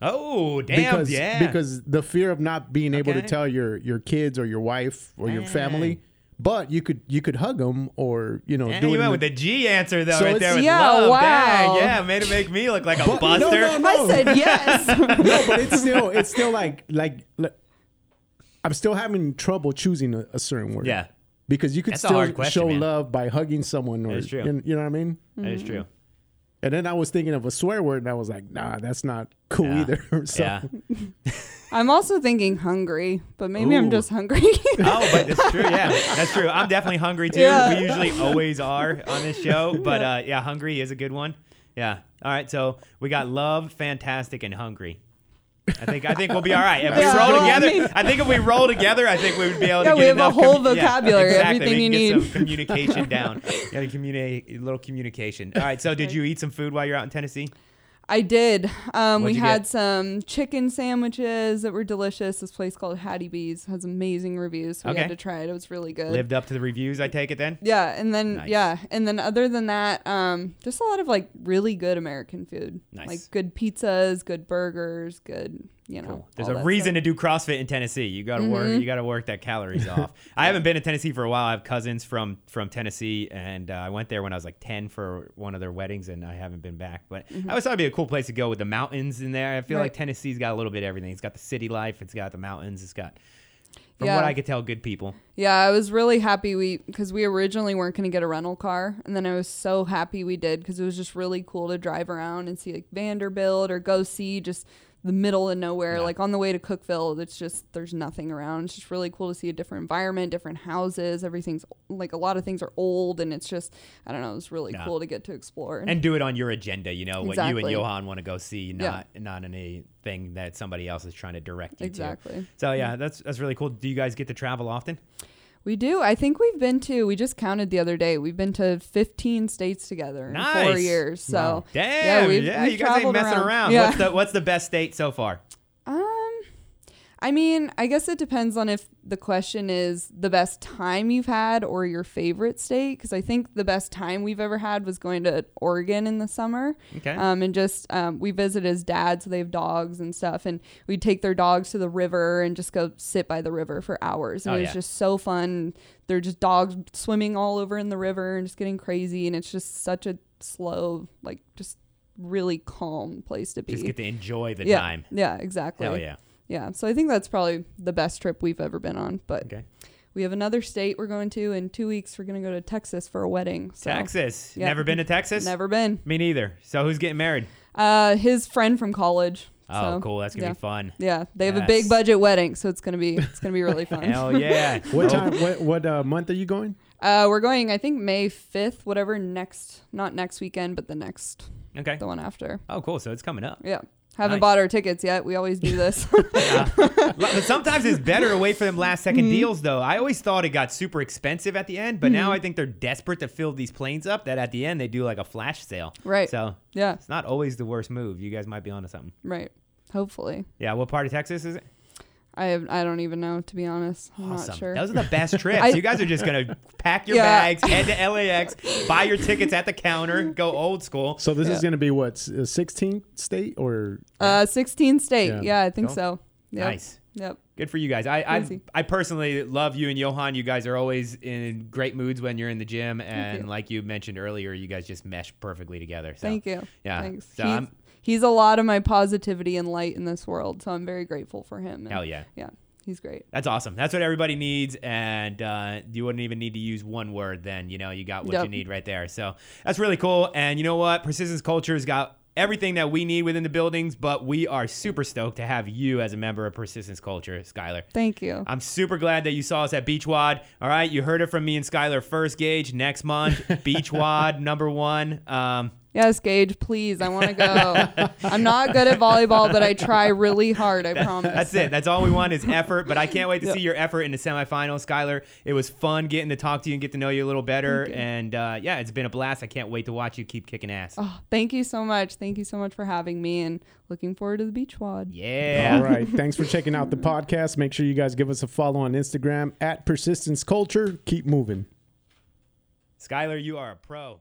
Oh, damn, because yeah. because the fear of not being able to tell your your kids or your wife or your Dang. family, but you could you could hug them or you know and do you it. went with the G answer though, So right there with Yeah, love. wow. Dang, yeah, made it make me look like a But- no, buster. no, no. I said yes. no, but it's still it's still like like like- I'm still having trouble choosing a, a certain word. Yeah, because you could That's a still hard question, show man. love by hugging someone or That is true. You, you know what I mean. that is true. And then I was thinking of a swear word, and I was like, nah, that's not cool Yeah. either. so, Yeah. I'm also thinking hungry, but maybe Ooh. I'm just hungry. Oh, but that's true. Yeah, that's true. I'm definitely hungry too. Yeah. We usually always are on this show, but uh, yeah, hungry is a good one. Yeah. All right. So we got love, fantastic, and hungry. I think I think we'll be all right. If Yeah, we roll well, I together, mean- I think if we roll together, I think we would be able to. Yeah, to we get have a whole commu- yeah, vocabulary, exactly. everything you get need. some communication down. Yeah, communicate a little communication. All right. So did you eat some food while you're out in Tennessee? I did. Um, we had get? some chicken sandwiches that were delicious. This place called Hattie B's has amazing reviews. So we had to try it. It was really good. Lived up to the reviews, I take it then. Yeah, and then Nice. yeah, and then other than that, um, just a lot of like really good American food, Nice. like good pizzas, good burgers, good you know. There's a reason stuff. to do CrossFit in Tennessee. You got to Mm-hmm. work. You got to work that calories off. I haven't been to Tennessee for a while. I have cousins from from Tennessee, and uh, I went there when I was like 10 for one of their weddings, and I haven't been back. But I always thought it'd be a cool place to go with the mountains in there. I feel like Mm-hmm. Tennessee's got a little bit of everything. It's got the city life. It's got the mountains. It's got, from Yeah. what I could tell, good people. Yeah, I was really happy we because we originally weren't going to get a rental car, and then I was so happy we did because it was just really cool to drive around and see like Vanderbilt or go see just the middle of nowhere, Yeah. like on the way to Cookeville. It's just there's nothing around. It's just really cool to see a different environment, different houses. Everything's like a lot of things are old, and it's just I don't know. It's really Yeah. cool to get to explore. And do it on your agenda. You know what you and Johan want to go see, Yeah. not not anything that somebody else is trying to direct you Exactly. to. So yeah, mm-hmm. that's that's really cool. Do you guys get to travel often? We do. I think we've been to. We just counted the other day. We've been to 15 states together in four years. So Wow. Damn, yeah, yeah, we've, we've you guys ain't traveled messing around. Yeah. What's the what's the best state so far? I mean, I guess it depends on if the question is the best time you've had or your favorite state. Because I think the best time we've ever had was going to Oregon in the summer. Okay. Um, and just um, we visited his dad, so they have dogs and stuff, and we'd take their dogs to the river and just go sit by the river for hours. And Oh, it was yeah. just so fun. They're just dogs swimming all over in the river and just getting crazy, and it's just such a slow, like just really calm place to be. Just get to enjoy the yeah, time. yeah, exactly. Hell yeah. Yeah, so I think that's probably the best trip we've ever been on. But Okay. we have another state we're going to in two weeks. We're going to go to Texas for a wedding. So Texas. yeah. Never been to Texas? Never been. Me neither. So who's getting married? Uh, his friend from college. Oh, so, cool. That's gonna yeah. be fun. Yeah, they have a Yes. big budget wedding, so it's gonna be it's gonna be really fun. Hell yeah. what time? What what uh, month are you going? Uh, we're going, I think May fifth, whatever next, not next weekend, but the next, Okay. the one after. Oh, cool. So it's coming up. Yeah, haven't Nice. bought our tickets yet. We always do this. But Sometimes it's better to wait for them last 2nd Mm-hmm. deals, though. I always thought it got super expensive at the end, but now I think they're desperate to fill these planes up that at the end they do like a flash sale. Right. So yeah, it's not always the worst move. You guys might be onto something. right. Hopefully, Yeah. What part of Texas is it? I have, I don't even know to be honest. I'm Awesome. not sure. Those are the best trips. I- you guys are just gonna pack your Yeah. bags, head to LAX, buy your tickets at the counter, go old school. So this is going to be what, s- uh, 16th state or? Uh, 16 state. Yeah. Yeah, I think Cool. so. Yep. Nice. Yep. Good for you guys. I, I I personally love you and Johan. You guys are always in great moods when you're in the gym, and you. like you mentioned earlier, you guys just mesh perfectly together. So, Thank you. Yeah. Thanks. So he's, a lot of my positivity and light in this world, so I'm very grateful for him. and hell yeah. Yeah. He's great. That's awesome. That's what everybody needs, and uh, you wouldn't even need to use one word. Then you know you got what Yep. you need right there. So that's really cool. And you know what? Persistence Culture's got everything that we need within the buildings, but we are super stoked to have you as a member of Persistence Culture, Skylar. Thank you. I'm super glad that you saw us at Beach WOD. All right, you heard it from me and Skylar first gauge next month. Beach WOD number one. Um, Yes, Gage, please. I want to go. I'm not good at volleyball, but I try really hard. I promise. That's it. That's all we want is effort. But I can't wait to see your effort in the semifinals, Skylar. It was fun getting to talk to you and get to know you a little better. And uh, yeah, it's been a blast. I can't wait to watch you keep kicking ass. Oh, thank you so much. Thank you so much for having me and looking forward to the beach WOD. Yeah. All right. Thanks for checking out the podcast. Make sure you guys give us a follow on Instagram at Persistence Culture. Keep moving. Skylar, you are a pro.